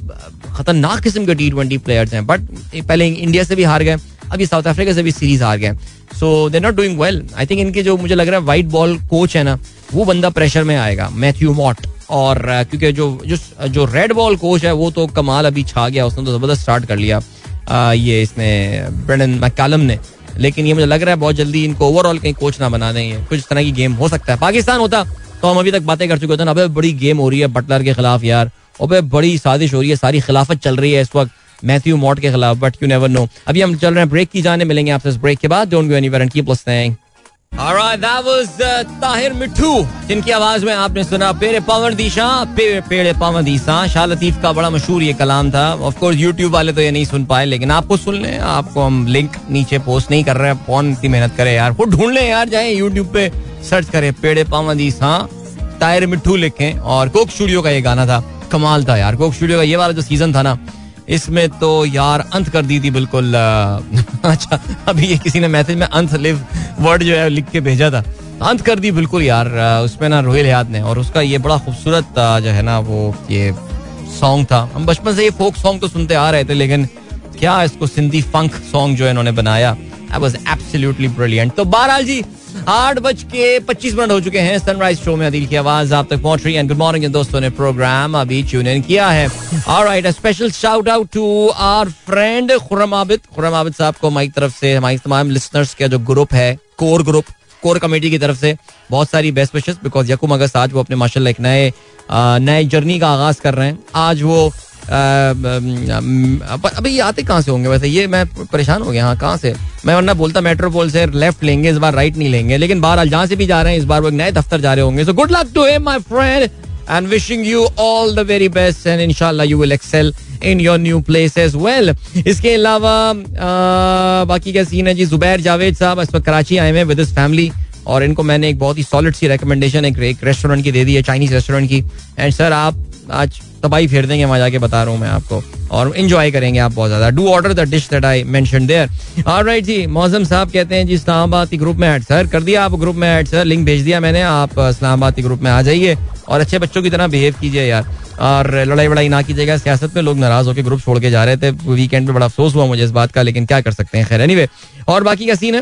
खतरनाक किस्म के टी ट्वेंटी प्लेयर्स हैं बट पहले इंडिया से भी हार गए अभी साउथ अफ्रीका से भी सीरीज़ हार गए। So they not doing well I think इनके जो मुझे लग रहा है वाइट बॉल कोच है ना वो बंदा प्रेशर में आएगा मैथ्यू मॉट और क्योंकि जो जो जो रेड बॉल कोच है वो तो कमाल अभी छा गया उसने तो ज़बरदस्त स्टार्ट कर लिया uh, ये इसने ब्रेंडन मैकालम ने। लेकिन ये मुझे लग रहा है बहुत जल्दी इनको ओवरऑल कहीं कोच ना बना देंगे कुछ तरह की गेम हो सकता है। पाकिस्तान होता तो हम अभी तक बातें कर चुके होते हैं अबे बड़ी गेम हो रही है बटलर के खिलाफ यार। अबे बड़ी साजिश हो रही है सारी खिलाफत चल रही है इस वक्त मैथ्यू मॉट के खिलाफ बट यू नेवर नो अभी हम चल रहे हैं ब्रेक की जाने मिलेंगे आपसे इस ब्रेक के बाद। Don't go anywhere and keep listening Alright, that was uh, Mithu जिनकी आवाज़ में आपने सुना पेड़े पवन दिशा पे, पेड़े पवन दिशा शाह लतीफ का बड़ा मशहूर ये कलाम था। ऑफ़ कोर्स यूट्यूब वाले तो ये नहीं सुन पाए लेकिन आपको सुन लें आपको हम लिंक नीचे पोस्ट नहीं कर रहे हैं। कौन इतनी मेहनत करे यार? वो ढूंढ लें यार जाए यूट्यूब पे सर्च करें पेड़े पावन दिशा ताहिर मिठू लिखें और कोक स्टूडियो का ये गाना था। कमाल था यार। कोक स्टूडियो का ये वाला जो सीज़न था ना, इसमें तो यार अंत कर दी थी बिल्कुल अच्छा अभी ये किसी ने मैसेज में अंत लिव वर्ड जो है लिख के भेजा था। अंत कर दी बिल्कुल यार उसमें ना रोहिल याद ने, और उसका ये बड़ा खूबसूरत जो है ना वो ये सॉन्ग था। हम बचपन से ये फोक सॉन्ग तो सुनते आ रहे थे, लेकिन क्या इसको सिंधी फंक सॉन्ग जो है इन्होंने बनाया? आई वॉज़ एब्सोल्युटली ब्रिलियंट तो बहरहाल जी आठ बज के पच्चीस मिनट हो चुके हैं। सनराइज शो में अदिल की आवाज़ आप तक पहुँच रही है। गुड मॉर्निंग दोस्तों ने प्रोग्राम अभी ट्यून इन किया है। Alright special shout out to our friend Khurram Abid. Khurram Abid साहब को हमारी तरफ़ से, हमारी तमाम लिसनर्स का जो ग्रुप है कोर ग्रुप कोर कमेटी की तरफ़ से बहुत सारी बेस्ट विशेष बिकॉज़ यकुम अगस्त आज वो अपने माशा एक नए नए जर्नी का आगाज़ कर रहे हैं। आज वो अभी ये आते कहाँ से होंगे? वैसे ये मैं परेशान हो गया हाँ कहाँ से? मैं वरना बोलता मेट्रोपोल से लेफ़्ट लेंगे, इस बार राइट नहीं लेंगे, लेकिन बार जहाँ से भी जा रहे हैं, इस बार वो एक नए दफ्तर जा रहे होंगे। So good luck to him my friend and wishing you all the very best and इंशाल्लाह you will excel in your new place as well इसके अलावा बाकी क्या सीन है? जी जुबैर जावेद साहब इस वक्त कराची आए हुए विद हिज फैमिली और इनको मैंने एक बहुत ही सॉलिड सी रिकमेंडेशन एक रेस्टोरेंट की दे दी है चाइनीज़ रेस्टोरेंट की। एंड सर आप आज तबाही फेर देंगे, वहाँ जाके बता रहा हूँ मैं आपको। और इंजॉय करेंगे आप बहुत ज़्यादा। Do order the dish that I mention there alright जी मौजम साहब कहते हैं जी, इस्लामाबाद ग्रुप में ऐड सर कर दिया आप ग्रुप में ऐड सर लिंक भेज दिया मैंने, आप इस्लामाबाद ग्रुप में आ जाइए और अच्छे बच्चों की तरह बिहेव कीजिए यार। और लड़ाई वड़ाई ना कीजिएगा, सियासत में लोग नाराज़ होकर ग्रुप छोड़ के जा रहे थे वीकेंड में बड़ा अफसोस हुआ मुझे इस बात का, लेकिन क्या कर सकते हैं? खैर एनीवे और बाकी का सीन है।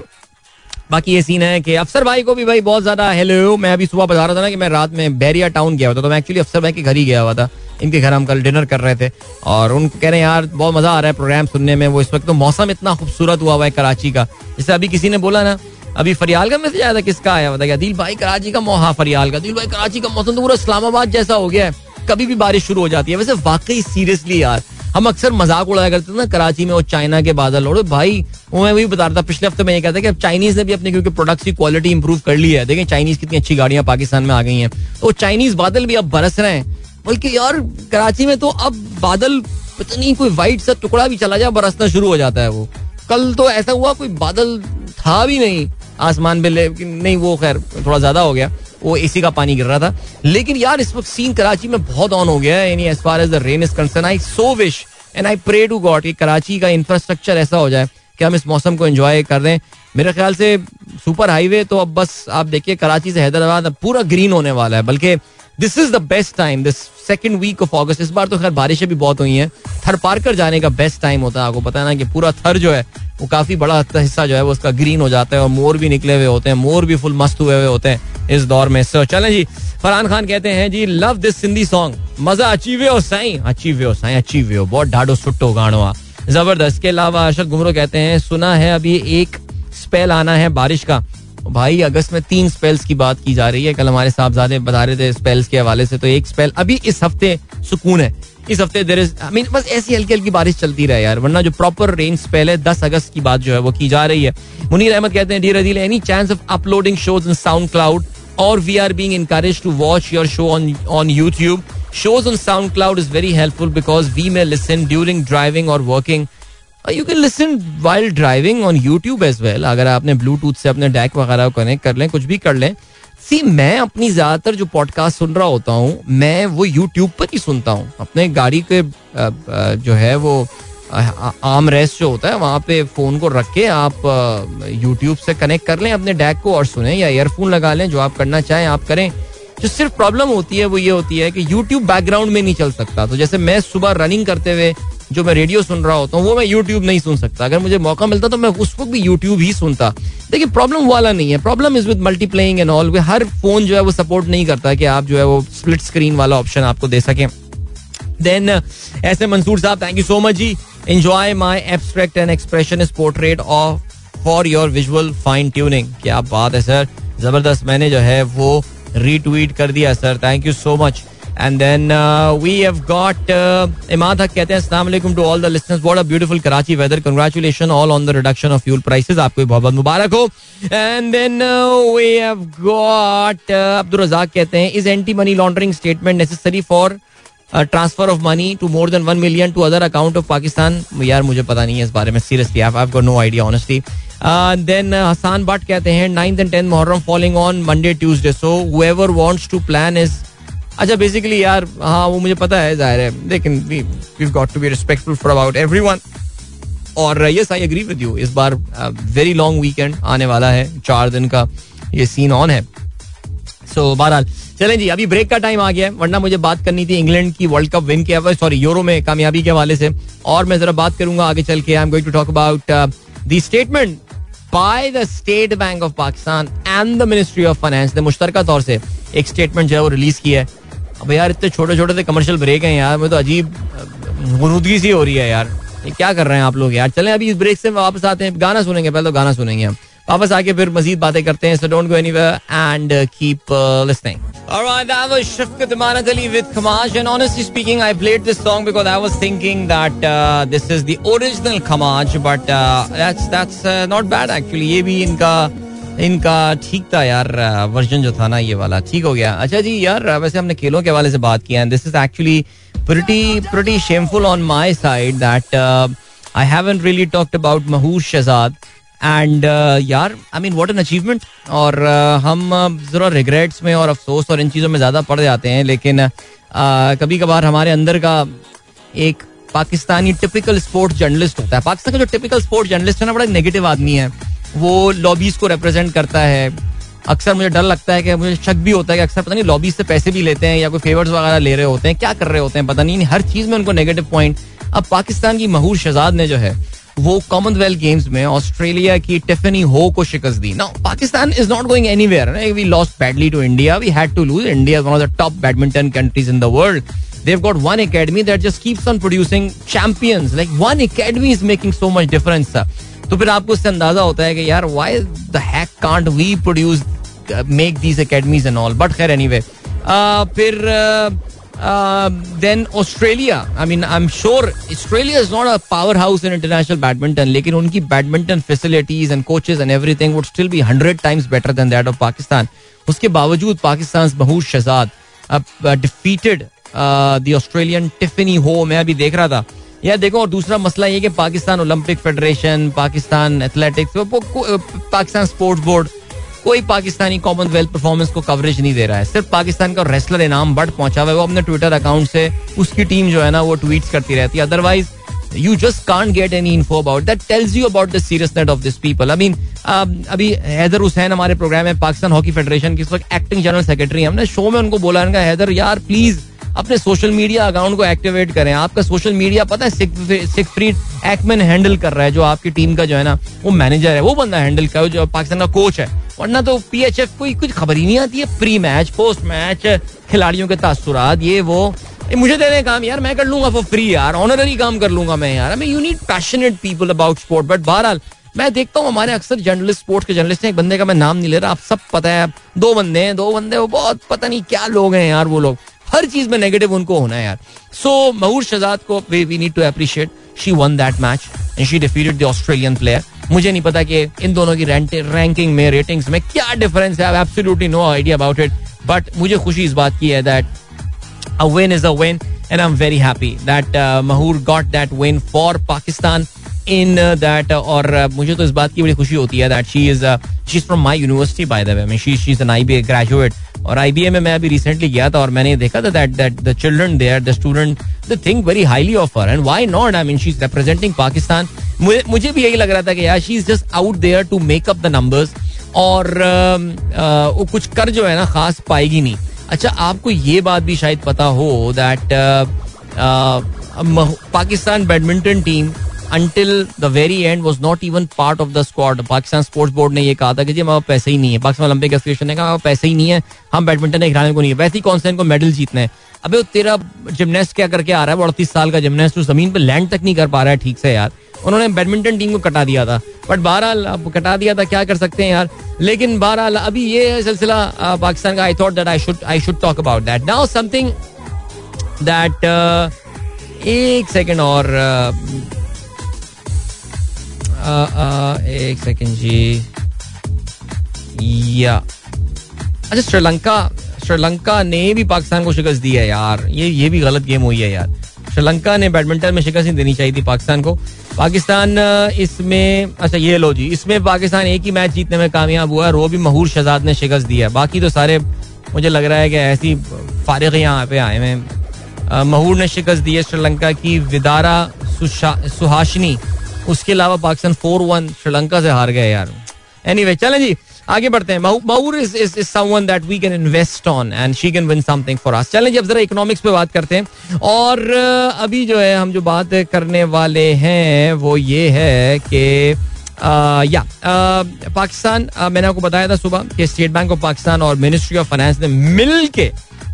बाकी ये सीन है कि अफसर भाई को भी भाई बहुत ज़्यादा हेलो मैं अभी सुबह बता रहा था ना कि मैं रात में बैरिया टाउन गया हुआ था तो मैं एक्चुअली अफसर भाई के घर ही गया हुआ था। इनके घर हम कल डिनर कर रहे थे और उनको कह रहे हैं, यार, बहुत मज़ा आ रहा है प्रोग्राम सुनने में। वो इस वक्त तो मौसम इतना खूबसूरत हुआ हुआ है कराची का। जैसे अभी किसी ने बोला ना, अभी फरियाल का मैसेज आया था, किसका आया हुआ बताया दिल भाई कराची का हाँ फरियाल का? दिल भाई कराची का मौसम तो पूरा इस्लामाबाद जैसा हो गया है। कभी भी बारिश शुरू हो जाती है। वैसे वाकई सीरियसली यार हम अक्सर मज़ाक उड़ाया करते थे ना कराची में वो चाइना के बादल और भाई वो मैं वही बता रहा था, पिछले हफ़्ते में ये कहता कि अब चाइनीज़ ने भी अपने क्योंकि प्रोडक्ट्स की क्वालिटी इंप्रूव कर ली है। देखें, चाइनीज़ कितनी अच्छी गाड़ियाँ पाकिस्तान में आ गई हैं। तो चाइनीज़ बादल भी अब बरस रहे हैं। बल्कि यार, कराची में तो अब बादल पता नहीं, कोई वाइट सा टुकड़ा भी चला जाए, बरसना शुरू हो जाता है वो। कल तो ऐसा हुआ, कोई बादल था भी नहीं। आसमान पे लेकिन नहीं, वो खैर थोड़ा ज़्यादा हो गया। वो एसी का पानी गिर रहा था। लेकिन यार, इस वक्त सीन कराची में बहुत ऑन हो गया है। As far as the rain is concern I so wish and I pray to God कि कराची का इंफ्रास्ट्रक्चर ऐसा हो जाए कि हम इस मौसम को एंजॉय कर रहे हैं मेरे ख्याल से सुपर हाईवे तो अब बस आप देखिए, कराची से हैदराबाद पूरा ग्रीन होने वाला है। बल्कि this is the best time this second week of August इस बार तो खैर बारिशें भी बहुत हुई हैं। थर पार कर जाने का बेस्ट टाइम होता है। आपको पता है ना कि पूरा थर जो है, वो काफ़ी बड़ा हिस्सा जो है, वो उसका ग्रीन हो जाता है और मोर भी निकले हुए होते हैं। मोर भी फुल मस्त हुए हुए होते हैं इस दौर में। सो चलें जी। फरहान खान कहते हैं, जी लव दिस सिंधी सॉन्ग मज़ा अचीवे हो साई अचीवे हो साई अचीवे हो बहुत ढाडो सुट्टो गानो ज़बरदस्त। के अलावा अशर गुमरो कहते हैं, सुना है अभी एक स्पेल आना है बारिश का। भाई, अगस्त में तीन स्पेल्स की बात की जा रही है। कल हमारे साहबजादे बता रहे थे स्पेल्स के हवाले से तो एक स्पेल अभी इस हफ़्ते सुकून है। इस हफ़्ते देर इज़ आई मीन बस ऐसी हल्की हल्की बारिश चलती रहे यार, वरना जो प्रॉपर रेन स्पेल है, दस अगस्त की बात जो है, वो की जा रही है। मुनीर अहमद कहते हैं dear Adeel any chance of uploading shows in SoundCloud और we are being encourage to watch your show on on YouTube shows SoundCloud is very helpful because we may listen during driving और working. You can listen while driving on YouTube as well अगर आपने Bluetooth से अपने deck वगैरह connect कर लें, कुछ भी कर लें। सी मैं अपनी ज़्यादातर जो पॉडकास्ट सुन रहा होता हूँ, मैं वो यूट्यूब पर ही सुनता हूँ। अपने गाड़ी के जो है वो आर्म रेस्ट जो होता है, वहाँ पे फ़ोन को रख के आप यूट्यूब से कनेक्ट कर लें, अपने डैक को और सुने या ईयरफोन लगा लें, जो आप करना चाहें, आप करें। जो सिर्फ़ प्रॉब्लम होती है, वो ये होती है कि यूट्यूब बैकग्राउंड में नहीं चल सकता। तो जैसे मैं सुबह रनिंग करते हुए जो मैं रेडियो सुन रहा होता हूँ, वो मैं यूट्यूब नहीं सुन सकता। अगर मुझे मौका मिलता तो मैं उस वक्त भी यूट्यूब ही सुनता। देखिए प्रॉब्लम वाला नहीं है। Problem is with multiplaying and all her phone जो है वो सपोर्ट नहीं करता कि आप जो है वो स्प्लिट स्क्रीन वाला ऑप्शन आपको दे सकें। देन ऐसे मंसूर साहब thank you so much ji. Enjoy my abstract and expression is portrait of for your visual fine tuning क्या बात है सर ज़बरदस्त, मैंने जो है वो रीट्वीट कर दिया sir thank you so much and then we have got Imad Haq कहते हैं अस्सलाम वालेकुम to all the listeners what a beautiful Karachi weather congratulation all on the reduction of fuel prices आपको भी बहुत बहुत मुबारक हो. And then we have got Abdul Razzaq कहते हैं is anti money laundering statement necessary for transfer of money to more than one million to other account of Pakistan यार, मुझे पता नहीं है इस बारे में. Seriously I have got no idea honestly then Hasan Butt कहते हैं ninth and tenth Muharram following on Monday Tuesday so whoever wants to plan is अच्छा बेसिकली यार हाँ वो मुझे पता है, ज़ाहिर है। लेकिन we got to be respectful for about everyone और yes I agree with you इस बार वेरी लॉन्ग वीकेंड आने वाला है, चार दिन का ये सीन ऑन है। सो बहरहाल, चलें जी, अभी ब्रेक का टाइम आ गया है, वरना मुझे बात करनी थी इंग्लैंड की वर्ल्ड कप विन के सॉरी यूरो में कामयाबी के हवाले से। और मैं जरा बात करूँगा आगे चल के I am going to talk about the statement by the State Bank of Pakistan and the Ministry of Finance ने मुश्तरका तौर से एक स्टेटमेंट जो है वो रिलीज़ किया है। अब यार, इतने छोटे छोटे से कमर्शियल ब्रेक हैं यार मैं तो अजीब गुरुदगी सी हो रही है यार। ये क्या कर रहे हैं आप लोग यार? चलें अभी इस ब्रेक से वापस आते हैं। गाना सुनेंगे, पहले तो गाना सुनेंगे हम। वापस आके फिर मजीद बातें करते हैं so don't go and keep listening that this is not bad ये भी इनका इनका ठीक था यार वर्जन जो था ना ये वाला ठीक हो गया। अच्छा जी यार वैसे हमने खेलों के हवाले से बात किया this is actually pretty pretty shameful on my side that uh, I haven't really talked about Shahzad and यार I mean what an achievement और uh, हम जरा रिग्रेट्स में और अफसोस और इन चीज़ों में ज़्यादा पड़ जाते हैं लेकिन uh, कभी कभार हमारे अंदर का एक पाकिस्तानी टिपिकल स्पोर्ट्स जर्नलिस्ट होता है। पाकिस्तान का जो टिपिकल स्पोर्ट्स जर्नलिस्ट है ना बड़ा नेगेटिव आदमी है। वो लॉबीज को रिप्रेजेंट करता है। अक्सर मुझे डर लगता है कि मुझे शक भी होता है कि अक्सर पता नहीं लॉबीज से पैसे भी लेते हैं या कोई फेवर्स वगैरह ले रहे होते हैं, क्या कर रहे होते हैं, पता नहीं, हर चीज़ में उनको नेगेटिव पॉइंट अब पाकिस्तान की महूर शहजाद ने जो है, वो कॉमनवेल्थ गेम्स में ऑस्ट्रेलिया की टिफनी हो को शिकस्त दी। Now Pakistan is not going anywhere we lost badly to India we had to lose India one of the top badminton countries in the world they've got one academy that just keeps on producing champions, like one academy is making so much difference तो फिर आपको इससे अंदाज़ा होता है कि यार the heck can't we produce uh, make these academies and all? But खैर anyway. Uh, फिर then Australia I mean I am sure Australia is not a powerhouse in international badminton लेकिन उनकी badminton facilities and coaches and everything would still be hundred times better than that of Pakistan उसके बावजूद Pakistan Mahoor Shahzad defeated the Australian Tiffany Ho मैं अभी देख रहा था। यार देखो, और दूसरा मसला ये कि Pakistan Olympic Federation, Pakistan Athletics Pakistan Sports Board, कोई पाकिस्तानी कॉमनवेल्थ परफॉर्मेंस को कवरेज नहीं दे रहा है। सिर्फ़ पाकिस्तान का रेसलर इनाम बट पहुँचा हुआ है। वो अपने ट्विटर अकाउंट से उसकी टीम जो है ना, वो ट्वीट करती रहती है। Otherwise you just can't get any info about that tells you about the seriousness of this people I mean अभी हैदर हुसैन हमारे प्रोग्राम में पाकिस्तान हॉकी फेडरेशन की इस वक्त एक्टिंग जनरल सेक्रेटरी हमने शो में उनको बोला, उनका हैदर, यार प्लीज़ अपने सोशल मीडिया अकाउंट को एक्टिवेट करें। आपका सोशल मीडिया पता है एक्मैन हैंडल कर रहा है जो आपकी टीम का जो है ना वो मैनेजर है वो बंदा हैंडल कर जो पाकिस्तान का कोच है। वरना तो पी एच एफ़ कोई कुछ खबर ही नहीं आती है। प्री मैच पोस्ट मैच खिलाड़ियों के तासुरात ये वो। ए, मुझे दे दें काम यार मैं कर लूँगा फॉर फ्री यार। ऑनररी काम कर लूँगा मैं यार। You need passionate people about sport but बहरहाल मैं देखता हूँ हमारे अक्सर जर्नलिस्ट स्पोर्ट्स के जर्नलिस्ट हैं। एक बंदे का मैं नाम नहीं ले रहा आप सब पता है। दो बंदे हैं दो बंदे वो बहुत पता नहीं क्या लोग हैं यार वो लोग। हर चीज़ में नेगेटिव उनको होना है यार। सो महूर शहजाद को we need to appreciate she won that match and she defeated the Australian player मुझे नहीं पता कि इन दोनों की रैंकिंग में रेटिंग्स में क्या डिफरेंस है। Absolutely no idea about it but मुझे खुशी इस बात की है that a win is a win and I am very happy that Mahoor got that win for Pakistan in that और uh, मुझे तो इस बात की बड़ी खुशी होती है that she is she is from my university by the way she she is an IBA graduate और आईबीए में मैं अभी रिसेंटली गया था और मैंने देखा था that that the children there the student they think very highly of her and why not I mean she is representing Pakistan मुझे भी यही लग रहा था कि यार she is just out there to make up the numbers और uh, uh, वो कुछ कर जो है ना खास पाएगी नहीं। अच्छा आपको ये बात भी शायद पता हो that Pakistan badminton team until the very end was not even part of the squad Pakistan Sports Board ने यह कहा था कि जी हमारे पैसे ही नहीं है. पाकिस्तान ओलंपिक एसोसिएशन ने कहा पैसे ही नहीं है, हम बैडमिंटन खिलाने को नहीं है. वैसे ही कौन सा इनको मेडल जीतने हैं। अबे तेरा जिमनेस्ट क्या करके आ रहा है? अड़तीस साल का जिमनेस्ट तो ज़मीन पर लैंड तक नहीं कर पा रहा है। ठीक से यार। उन्होंने बैडमिंटन टीम को कटा दिया था। बट बहरहाल, अब कटा दिया था, क्या कर सकते हैं यार? लेकिन बहरहाल, अभी ये सिलसिला पाकिस्तान का I thought that I should I should talk about that now something that एक सेकेंड और एक सेकेंड जी या अच्छा श्रीलंका श्रीलंका ने भी पाकिस्तान को शिकस्त दी है यार। ये ये भी गलत गेम हुई है यार। श्रीलंका ने बैडमिंटन में शिकस्त नहीं देनी चाहिए थी पाकिस्तान को। पाकिस्तान, इसमें अच्छा ये लो जी। इसमें पाकिस्तान एक ही मैच जीतने में कामयाब हुआ है रो भी महूर शहजाद ने शिकस्त दी है। बाकी तो सारे, मुझे लग रहा है कि ऐसी फारिग यहाँ पे आए हैं। महूर ने शिकस्त दी है श्रीलंका की विदारा सुहाशनी। उसके अलावा पाकिस्तान फोर वन श्रीलंका से हार गए यार। एनी वे चलें जी, आगे बढ़ते हैं। Mahoor is is is someone that we can invest on and she can win something for us चलें जब जरा इकोनॉमिक्स पे बात करते हैं। और अभी जो है, हम जो बात करने वाले हैं, वो ये है कि या पाकिस्तान मैंने आपको बताया था सुबह कि स्टेट बैंक ऑफ़ पाकिस्तान और मिनिस्ट्री ऑफ़ फाइनेंस ने मिल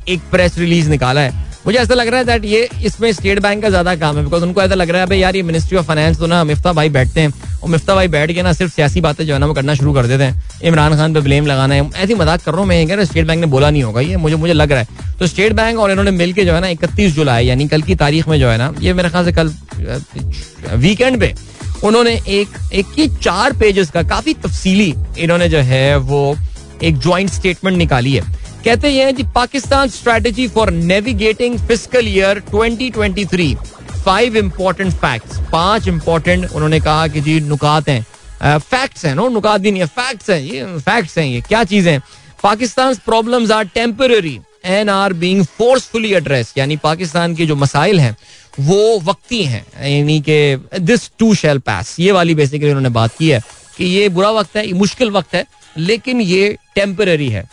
एक प्रेस रिलीज़ निकाला है। मुझे ऐसा लग रहा है दैट ये इसमें स्टेट बैंक का ज़्यादा काम है बिकॉज़ उनको ऐसा लग रहा है भाई यार, ये मिनिस्ट्री ऑफ़ फाइनेंस तो ना मिफ्ता भाई बैठते हैं, और मिफ्ता भाई बैठ के ना सिर्फ़ सियासी बातें जो है ना वो करना शुरू कर देते हैं। इमरान खान पे ब्लेम लगाना है। ऐसी मज़ाक कर रहा हूँ मैं रहा स्टेट बैंक ने बोला नहीं होगा, ये मुझे मुझे लग रहा है। तो स्टेट बैंक और इन्होंने मिलकर जो है ना इकतीस जुलाई, यानी कल की तारीख में जो है ना, ये मेरे ख्याल से कल वीकेंड पे, उन्होंने एक एक की चार पेजेस का काफ़ी तफसीली इन्होंने जो है वो एक ज्वाइंट स्टेटमेंट निकाली है। कहते हैं जी Pakistan strategy for navigating fiscal year 2023 five important facts पाँच इंपॉर्टेंट उन्होंने कहा कि जी नुकात हैं। फैक्ट्स हैं नो? नुकात भी नहीं है। फैक्ट्स हैं ये फैक्ट्स हैं ये। क्या चीज़ें Pakistan problems are temporary and are being forcefully address यानी पाकिस्तान के जो मसाइल हैं, वो वक्ती हैं। यानी कि दिस टू शेल पास ये वाली बेसिकली उन्होंने बात की है कि ये बुरा वक्त है, ये मुश्किल वक्त है, लेकिन ये टेम्पररी है।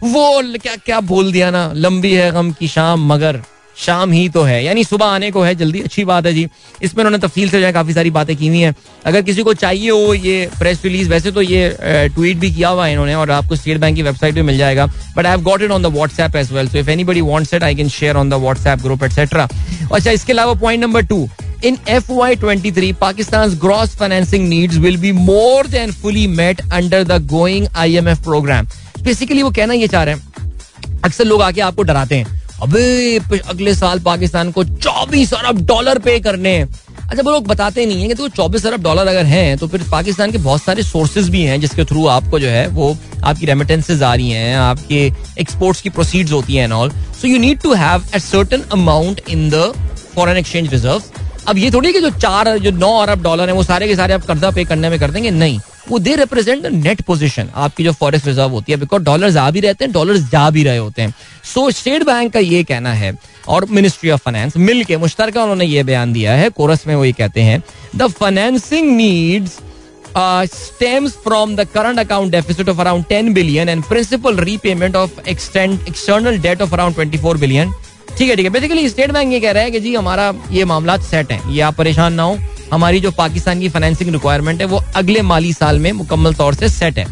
वो क्या क्या बोल दिया ना? लंबी है गम की शाम, मगर शाम ही तो है। यानी सुबह आने को है, जल्दी, अच्छी बात है जी। इसमें उन्होंने तफसील से जो है काफ़ी सारी बातें की हुई हैं। अगर किसी को चाहिए हो ये प्रेस रिलीज़ वैसे तो ये ट्वीट भी किया हुआ है इन्होंने, और आपको स्टेट बैंक की वेबसाइट पे मिल जाएगा। But I have got it on the WhatsApp as well so if anybody wants it I can share on the WhatsApp group etcetera अच्छा इसके अलावा point number two in F Y twenty three Pakistan gross financing needs will be more than fully met under the basically वो कहना ये चाह रहे हैं, अक्सर लोग आके आपको डराते हैं, अबे अगले साल पाकिस्तान को 24 अरब डॉलर पे करने हैं। अच्छा वो लोग बताते नहीं है कि तो चौबीस अरब डॉलर अगर हैं तो फिर पाकिस्तान के बहुत सारे सोर्सेज भी हैं, जिसके थ्रू आपको जो है, वो आपकी रेमिटेंसेज आ रही हैं, आपके एक्सपोर्ट्स की प्रोसीड्स होती हैं and also you need to have a certain amount in the foreign exchange reserve अब ये थोड़ी कि जो चार, जो नौ अरब डॉलर है, वो सारे के सारे आप कर्जा पे करने में कर देंगे? नहीं। वो they represent the net position आपकी जो फॉरेस्ट रिज़र्व होती है बिकॉज़ डॉलर आ भी रहते हैं डॉलर जा भी रहे होते हैं। सो स्टेट बैंक का ये कहना है, और मिनिस्ट्री ऑफ़ फाइनेंस मिल के मुश्तर उन्होंने ये बयान दिया है कोरस में वो ये कहते हैं the financing needs stems from the current account deficit of around 10 billion and principal repayment of extend, external debt of around 24 billion. ठीक है ठीक है। बेसिकली स्टेट बैंक ये कह रहा है कि जी, हमारा ये मामला सेट है। ये आप परेशान ना हो। हमारी जो पाकिस्तान की फाइनेंसिंग रिक्वायरमेंट है, वो अगले माली साल में मुकम्मल तौर से सेट है।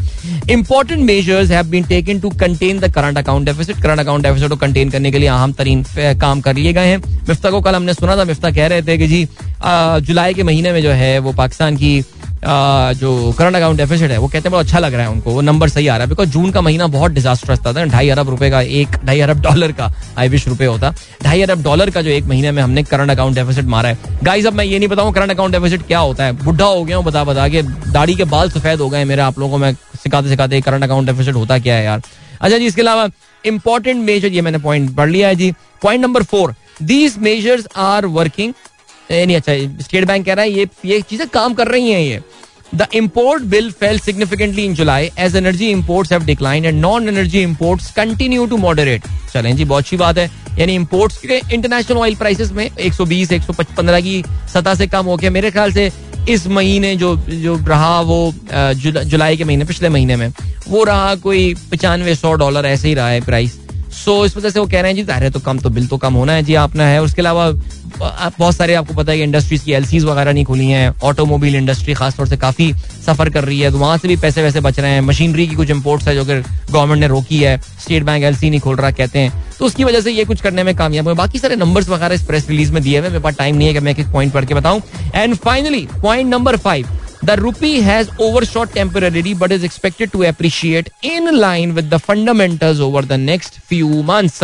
Important measures have been taken to contain the current account deficit current account deficit को कंटेन करने के लिए अहम तरीन काम कर लिए गए हैं। मिफ्ता को कल हमने सुना था। मिफ्ता कह रहे थे कि जी जुलाई के महीने में जो है, वो पाकिस्तान की जो करंट अकाउंट डेफिसिट है, वो कहते हैं, बहुत अच्छा लग रहा है उनको। वो नंबर सही आ रहा है। बिकॉज़ जून का महीना बहुत डिजास्टरस था ढाई अरब रुपए का एक, ढाई अरब डॉलर का आई विश रुपए होता। ढाई अरब डॉलर का जो एक महीने में हमने करंट अकाउंट डेफिसिट मारा है। गाइस अब मैं ये नहीं बताऊँ करंट अकाउंट डेफिसिट क्या होता है। बुढ़ा हो गया हूँ बता बता के। दाढ़ी के बाल सफ़ेद हो गए मेरे आप लोगों को। मैं सिखाते सिखाते करंट अकाउंट डेफिसिट होता क्या है यार। अच्छा जी, इसके अलावा इंपॉर्टेंट मेजर ये मैंने पॉइंट पढ़ लिया है जी। Point number four these measures are working नहीं अच्छा स्टेट बैंक कह रहा है, ये ये चीज़ें काम कर रही हैं ये। The import bill fell significantly in July as energy imports have decline and non energy imports continue to moderate चलें जी, बहुत अच्छी बात है। यानी इम्पोर्ट्स के इंटरनेशनल ऑयल प्राइसेस में 120 115 की सतह से कम हो गया। मेरे ख्याल से इस महीने जो जो रहा वो जुलाई के महीने, पिछले महीने में, वो रहा कोई पचानवे सौ डॉलर, ऐसे ही रहा है प्राइस सो इस वजह से वो कह रहे हैं जी ज़ाहिर तो कम तो बिल तो कम होना है जी अपना है। उसके अलावा बहुत सारे, आपको पता है कि इंडस्ट्रीज़ की एलसीज वगैरह नहीं खुली हैं। ऑटोमोबाइल इंडस्ट्री खासतौर से काफ़ी सफ़र कर रही है। तो वहाँ से भी पैसे वैसे बच रहे हैं। मशीनरी की कुछ इम्पोर्ट्स है जो कि गवर्नमेंट ने रोकी है। स्टेट बैंक एलसी नहीं खोल रहा, कहते हैं। तो उसकी वजह से ये कुछ करने में कामयाब हुए। बाकी सारे नंबर्स वगैरह इस प्रेस रिलीज़ में दिए हुए मेरे पास टाइम नहीं है कि मैं एक पॉइंट पढ़ के बताऊँ। And finally point number five The rupee has overshot temporarily, but is expected to appreciate in line with the fundamentals over the next few months.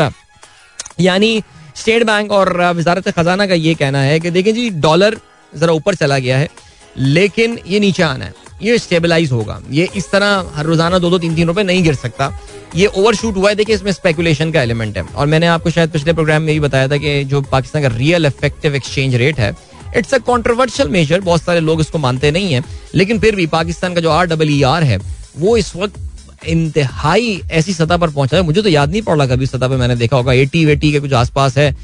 यानी स्टेट बैंक और वजारत खजाना का ये कहना है कि देखें जी डॉलर जरा ऊपर चला गया है, लेकिन ये नीचे आना है। ये स्टेबलाइज होगा। ये इस तरह हर रोज़ाना दो दो तीन तीन रुपए नहीं गिर सकता। ये ओवर शूट हुआ है। देखिए इसमें स्पेकुलेशन का एलिमेंट है। और मैंने आपको शायद पिछले प्रोग्राम में भी बताया था कि जो पाकिस्तान का रियल इफ़ेक्टिव एक्सचेंज रेट है इट्स अ कॉन्ट्रोवर्शियल मेजर बहुत सारे लोग इसको मानते नहीं है। लेकिन फिर भी पाकिस्तान का जो आर डबल ई आर है, वो इस वक्त इंतहाई ऐसी सतह पर पहुँचा है। मुझे तो याद नहीं पड़ रहा कभी सतह पर मैंने देखा होगा। एटी वेटी के कुछ आसपास है।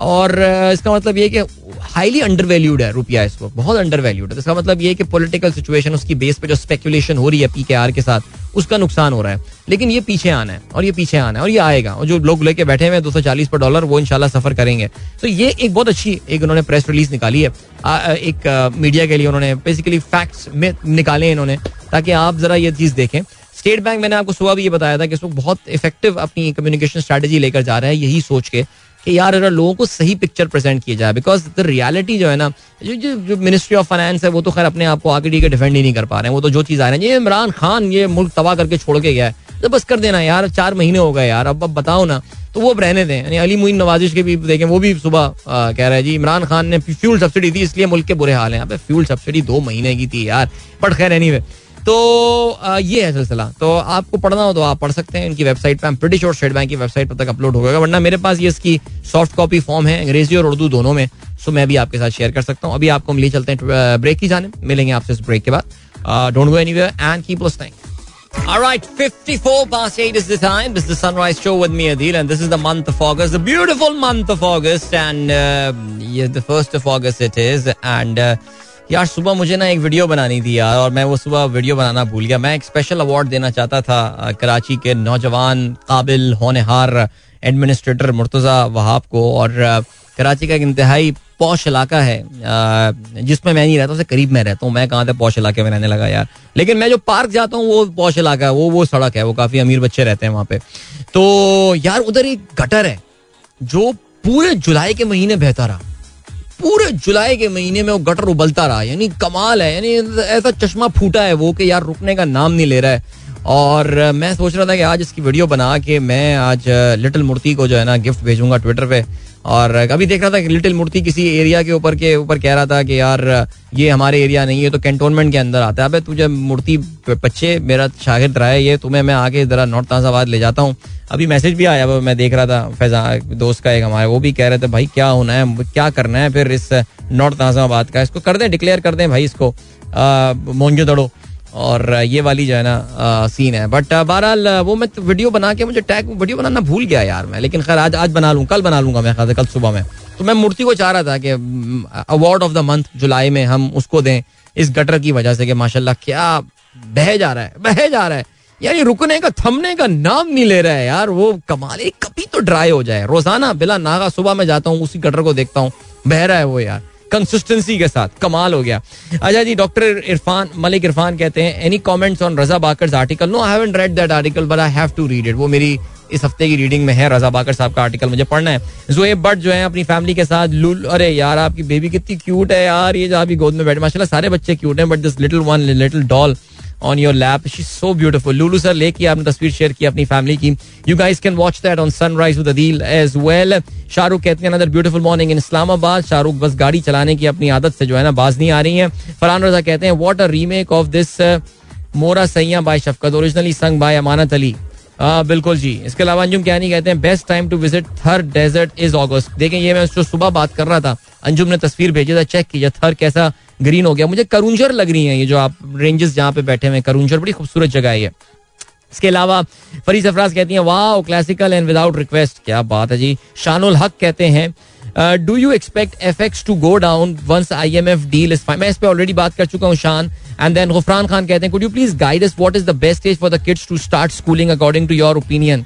और इसका मतलब ये कि हाईली अंडर वैल्यूड है रुपया इस वक्त। बहुत अंडर वैल्यूड है। इसका मतलब ये कि पॉलिटिकल सिचुएशन, उसकी बेस पे जो स्पेकुलेशन हो रही है पी के आर के साथ उसका नुकसान हो रहा है। लेकिन ये पीछे आना है और ये पीछे आना है और ये आएगा। और जो लोग लेके बैठे हुए हैं दो सौ चालीस पर डॉलर वो इनशाला सफ़र करेंगे। तो ये एक बहुत अच्छी एक उन्होंने प्रेस रिलीज़ निकाली है। आ, एक आ, मीडिया के लिए उन्होंने बेसिकली फैक्ट्स में निकाले इन्होंने ताकि आप जरा ये चीज़ देखें। स्टेट बैंक मैंने आपको सुबह भी ये बताया था कि इसको बहुत इफ़ेक्टिव अपनी कम्युनिकेशन स्ट्रेटेजी लेकर जा रहा है यही सोच के। कि यार अगर लोगों को सही पिक्चर प्रेजेंट किया जाए बिकॉज़ द रियलिटी जो है ना जो जो, मिनिस्ट्री ऑफ़ फाइनेंस है वो तो खैर अपने आप को आगे के डिफेंड ही नहीं कर पा रहे हैं। वो तो जो चीज़ आ रहे हैं ये इमरान खान ये मुल्क तबाह करके छोड़ के गया है। तो बस कर देना यार चार महीने हो गए यार अब अब बताओ ना। तो वो अब रहने दें। यानी अली मुइन नवाजिश के भी देखें वो भी सुबह कह रहे हैं जी इमरान खान ने फ्यूल सब्सिडी दी इसलिए मुल्क के बुरे हाल हैं। अबे फ्यूल सब्सिडी दो महीने की थी यार बट खैर एनीवे तो ये है सिलसिला। तो आपको पढ़ना हो तो आप पढ़ सकते हैं। इनकी वेबसाइट पे प्रिटी श्योर स्टेट बैंक की वेबसाइट पर तक अपलोड होगा वरना मेरे पास ये इसकी सॉफ्ट कॉपी फॉर्म है अंग्रेज़ी और उर्दू दोनों में। सो मैं भी आपके साथ शेयर कर सकता हूँ। अभी आपको हम लिए चलते हैं ब्रेक की जाने मिलेंगे आपसे इस ब्रेक के बाद। Don't go anywhere and keep listening All right, 54 past 8 is the time. This is the Sunrise Show with me, Adil, and this is the month of August, the beautiful month of August, and uh, yeah, the first of August it is. And uh, यार, सुबह मुझे ना एक video बनानी थी यार, और मैं वो सुबह वीडियो बनाना भूल गया। मैं एक स्पेशल अवार्ड देना चाहता था कराची के नौजवान काबिल होनहार एडमिनिस्ट्रेटर मुर्तज़ा वहाब को, और कराची का एक इंतहाई पौश इलाका है जिसमें मैं नहीं रहता, उससे करीब में रहता हूँ। मैं कहाँ से पौश इलाके में रहने लगा यार? लेकिन मैं जो पार्क जाता हूँ, वो पौश इलाका है, वो वो सड़क है, वो काफ़ी अमीर बच्चे रहते हैं वहाँ पे। तो यार, उधर एक गटर है, जो पूरे जुलाई के महीने बहता रहा। पूरे जुलाई के महीने में वो गटर उबलता रहा। यानी कमाल है। यानी ऐसा चश्मा फूटा है वो कि यार रुकने का नाम नहीं ले रहा है। और मैं सोच रहा था कि आज इसकी वीडियो बना के मैं आज लिटिल मूर्ति को जो है ना गिफ्ट भेजूँगा ट्विटर पे। और अभी देख रहा था कि लिटिल मूर्ति किसी एरिया के ऊपर के ऊपर कह रहा था कि यार ये हमारे एरिया नहीं है तो कैंटोनमेंट के अंदर आता है। अबे तुझे मूर्ति बच्चे मेरा शागिर्द रहा है ये तुम्हें मैं आगे जरा नॉर्थ नाजाबाद ले जाता हूँ। अभी मैसेज भी आया मैं देख रहा था, फैजा, दोस्त का एक हमारे, वो भी कह रहे थे, भाई, क्या होना है क्या करना है फिर इस नॉर्थ नाजाबाद का? इसको कर दें डिक्लेयर कर दें भाई इसको। मोंजो दड़ो। और ये वाली जो है ना सीन है। बट बहरहाल वो मैं वीडियो बना के मुझे टैग वीडियो बनाना भूल गया यार मैं। लेकिन खैर, आज आज बना लूँ, कल बना लूँगा मैं ख्याल कल सुबह में। तो मैं मूर्ति को चाह रहा था कि अवार्ड ऑफ़ द मंथ जुलाई में हम उसको दें, इस गटर की वजह से कि माशाल्लाह क्या बह जा रहा है, बह जा रहा है। यार, ये रुकने का, थमने का नाम नहीं ले रहा है यार। वो कमाल कभी तो ड्राई हो जाए। रोज़ाना बिला नागा सुबह में जाता हूँ, उसी गटर को देखता हूँ। बह रहा है वो यार। कंसिस्टेंसी के साथ, कमाल हो गया। अच्छा जी डॉक्टर इरफान, मलिक इरफान कहते हैं any comments on Raza Baqir article no I read that article but I have to read it वो मेरी इस हफ़्ते की रीडिंग में है, रजा बाकर साहब का आर्टिकल मुझे पढ़ना है। जोएब बट जो है, अपनी फैमिली के साथ, लुल, अरे यार, आपकी बेबी कितनी क्यूट है यार, ये जहाँ भी गोद में बैठे, माशाल्लाह, सारे बच्चे क्यूट हैं but this little one little doll on your lap she so beautiful Lulu sir लेके आपने तस्वीर शेयर की अपनी फैमिली की। You guys can watch that on Sunrise with as well Shahrukh कहते हैं another beautiful morning in Islamabad Shahrukh बस गाड़ी चलाने की अपनी आदत से जो है ना, बाज नहीं आ रही है। फरहान रजा कहते हैं what a remake of this Mora Saiyaan by Shafqat originally sung by Amanat Ali. हाँ बिल्कुल जी। इसके अलावा अंजुम क्या नहीं कहते हैं best time to visit Thar desert is August देखें, ये मैं जो सुबह बात कर रहा था। अंजुम ने तस्वीर भेजी था, चेक कीजिए थर कैसा ग्रीन हो गया। मुझे करुंजर लग रही है ये जो आप रेंजेस जहाँ पे बैठे हुए करुंजर, बड़ी खूबसूरत जगह है इसके अलावा फरी सफराज कहती हैं वाह क्लासिकल एंड विदाउट रिक्वेस्ट क्या बात है जी। शानुल हक कहते हैं do you expect F X to go down once I M F deal is मैं इस पर ऑलरेडी बात कर चुका हूँ, शान। एंड देन गुफरान खान कहते हैं could you please guide us what is the best age for the kids to start schooling according to your opinion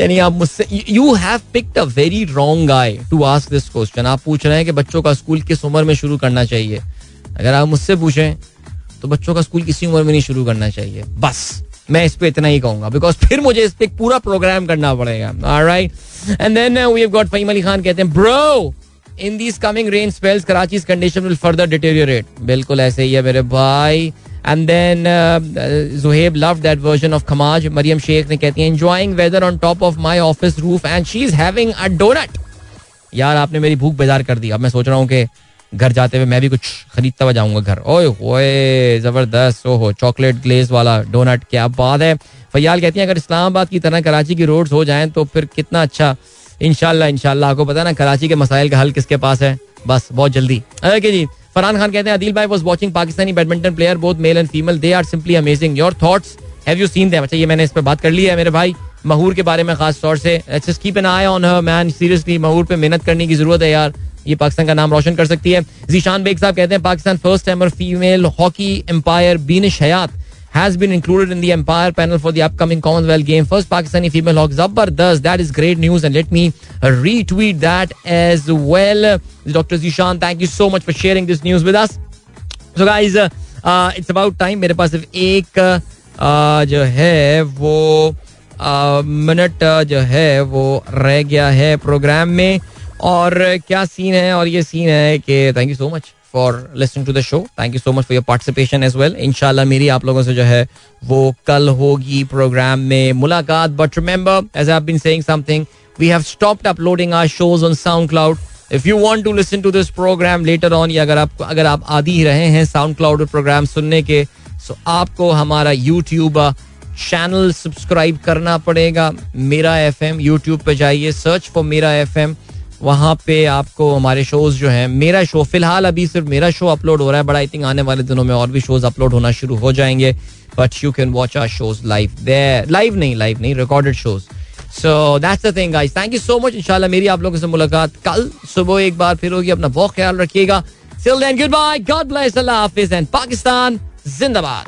यानी आप मुझसे you have picked a very wrong guy to ask this question आप पूछ रहे हैं कि बच्चों का स्कूल किस उम्र में शुरू करना चाहिए। अगर आप मुझसे पूछें तो बच्चों का स्कूल किसी उम्र में नहीं शुरू करना चाहिए। बस, मैं इस पे इतना ही कहूँगा बिकॉज़ फिर मुझे इस पे एक पूरा प्रोग्राम करना पड़ेगा। Right and then we have got Faheem Ali Khan कहते हैं bro in these coming rain spells Karachi condition will further deteriorate बिल्कुल ऐसे ही है मेरे भाई। And then Zuhaib love that version of Khamaj Maryam Sheikh ने कहती है enjoying weather on top of my office roof and she is having a donut यार, आपने मेरी भूख बेजार कर दी। अब मैं सोच रहा हूँ कि घर जाते हुए मैं भी कुछ खरीदता हुआ जाऊँगा घर। ओए ओए ज़बरदस्त, ओहो चॉकलेट ग्लेज वाला डोनट क्या बात है। फैयाल कहती हैं, अगर इस्लामाबाद की तरह कराची की रोड्स हो जाएँ तो फिर कितना अच्छा। इनशाला इनशाला आपको पता है ना, कराची के मसाइल का हल किसके पास है? बस, बहुत जल्दी। ओके जी, फरहान खान कहते हैं, अदिल भाई was watching Pakistani badminton player both male and female they are simply amazing your thoughts have you seen them अच्छा ये मैंने इस पर बात कर ली है मेरे भाई, महूर के बारे में खास तौर से। Keep an eye on her man seriously Mahoor पे मेहनत करने की ज़रूरत है यार। ये पाकिस्तान का नाम रोशन कर सकती है जीशान बेग साहब कहते हैं Pakistan first timer female hockey umpire Beenish Hayat included in the Empire panel for the upcoming Commonwealth game. First Pakistani female hawk Zabardast. That is great news, and let me retweet that as well. Dr. Zishan, thank you so much for sharing this news with us. So, guys, uh, uh, it's about time. मेरे पास सिर्फ़ एक uh, जो है वो minute uh, जो है वो रह गया है प्रोग्राम में और क्या सीन है? और ये सीन है कि thank you so much for listening to the show thank you so much for your participation as well इनशाला मेरी आप लोगों से जो है वो कल होगी प्रोग्राम में मुलाकात. But remember as I been saying something we have stopped uploading our shows on SoundCloud if you want to listen to this programme later on या अगर आप अगर आप आदि ही रहे हैं साउंड क्लाउड प्रोग्राम सुनने के सो आपको हमारा यूट्यूब चैनल सब्सक्राइब करना पड़ेगा. मेरा एफ़ एम यूट्यूब पर जाइए सर्च फॉर मेरा एफ़ एम वहाँ पे आपको हमारे शोज़ जो हैं मेरा शो फ़िलहाल अभी सिर्फ़ मेरा शो अपलोड हो रहा है बट आई थिंक आने वाले दिनों में और भी शोज़ अपलोड होना शुरू हो जाएँगे but you can watch our shows live live नहीं लाइव नहीं recorded shows so that's the thing guys thank you so much इंशाल्लाह मेरी आप लोगों से मुलाकात कल सुबह एक बार फिर होगी अपना बहुत ख्याल रखिएगा Till then, goodbye. God bless. Allah Hafiz and Pakistan. Zindabad.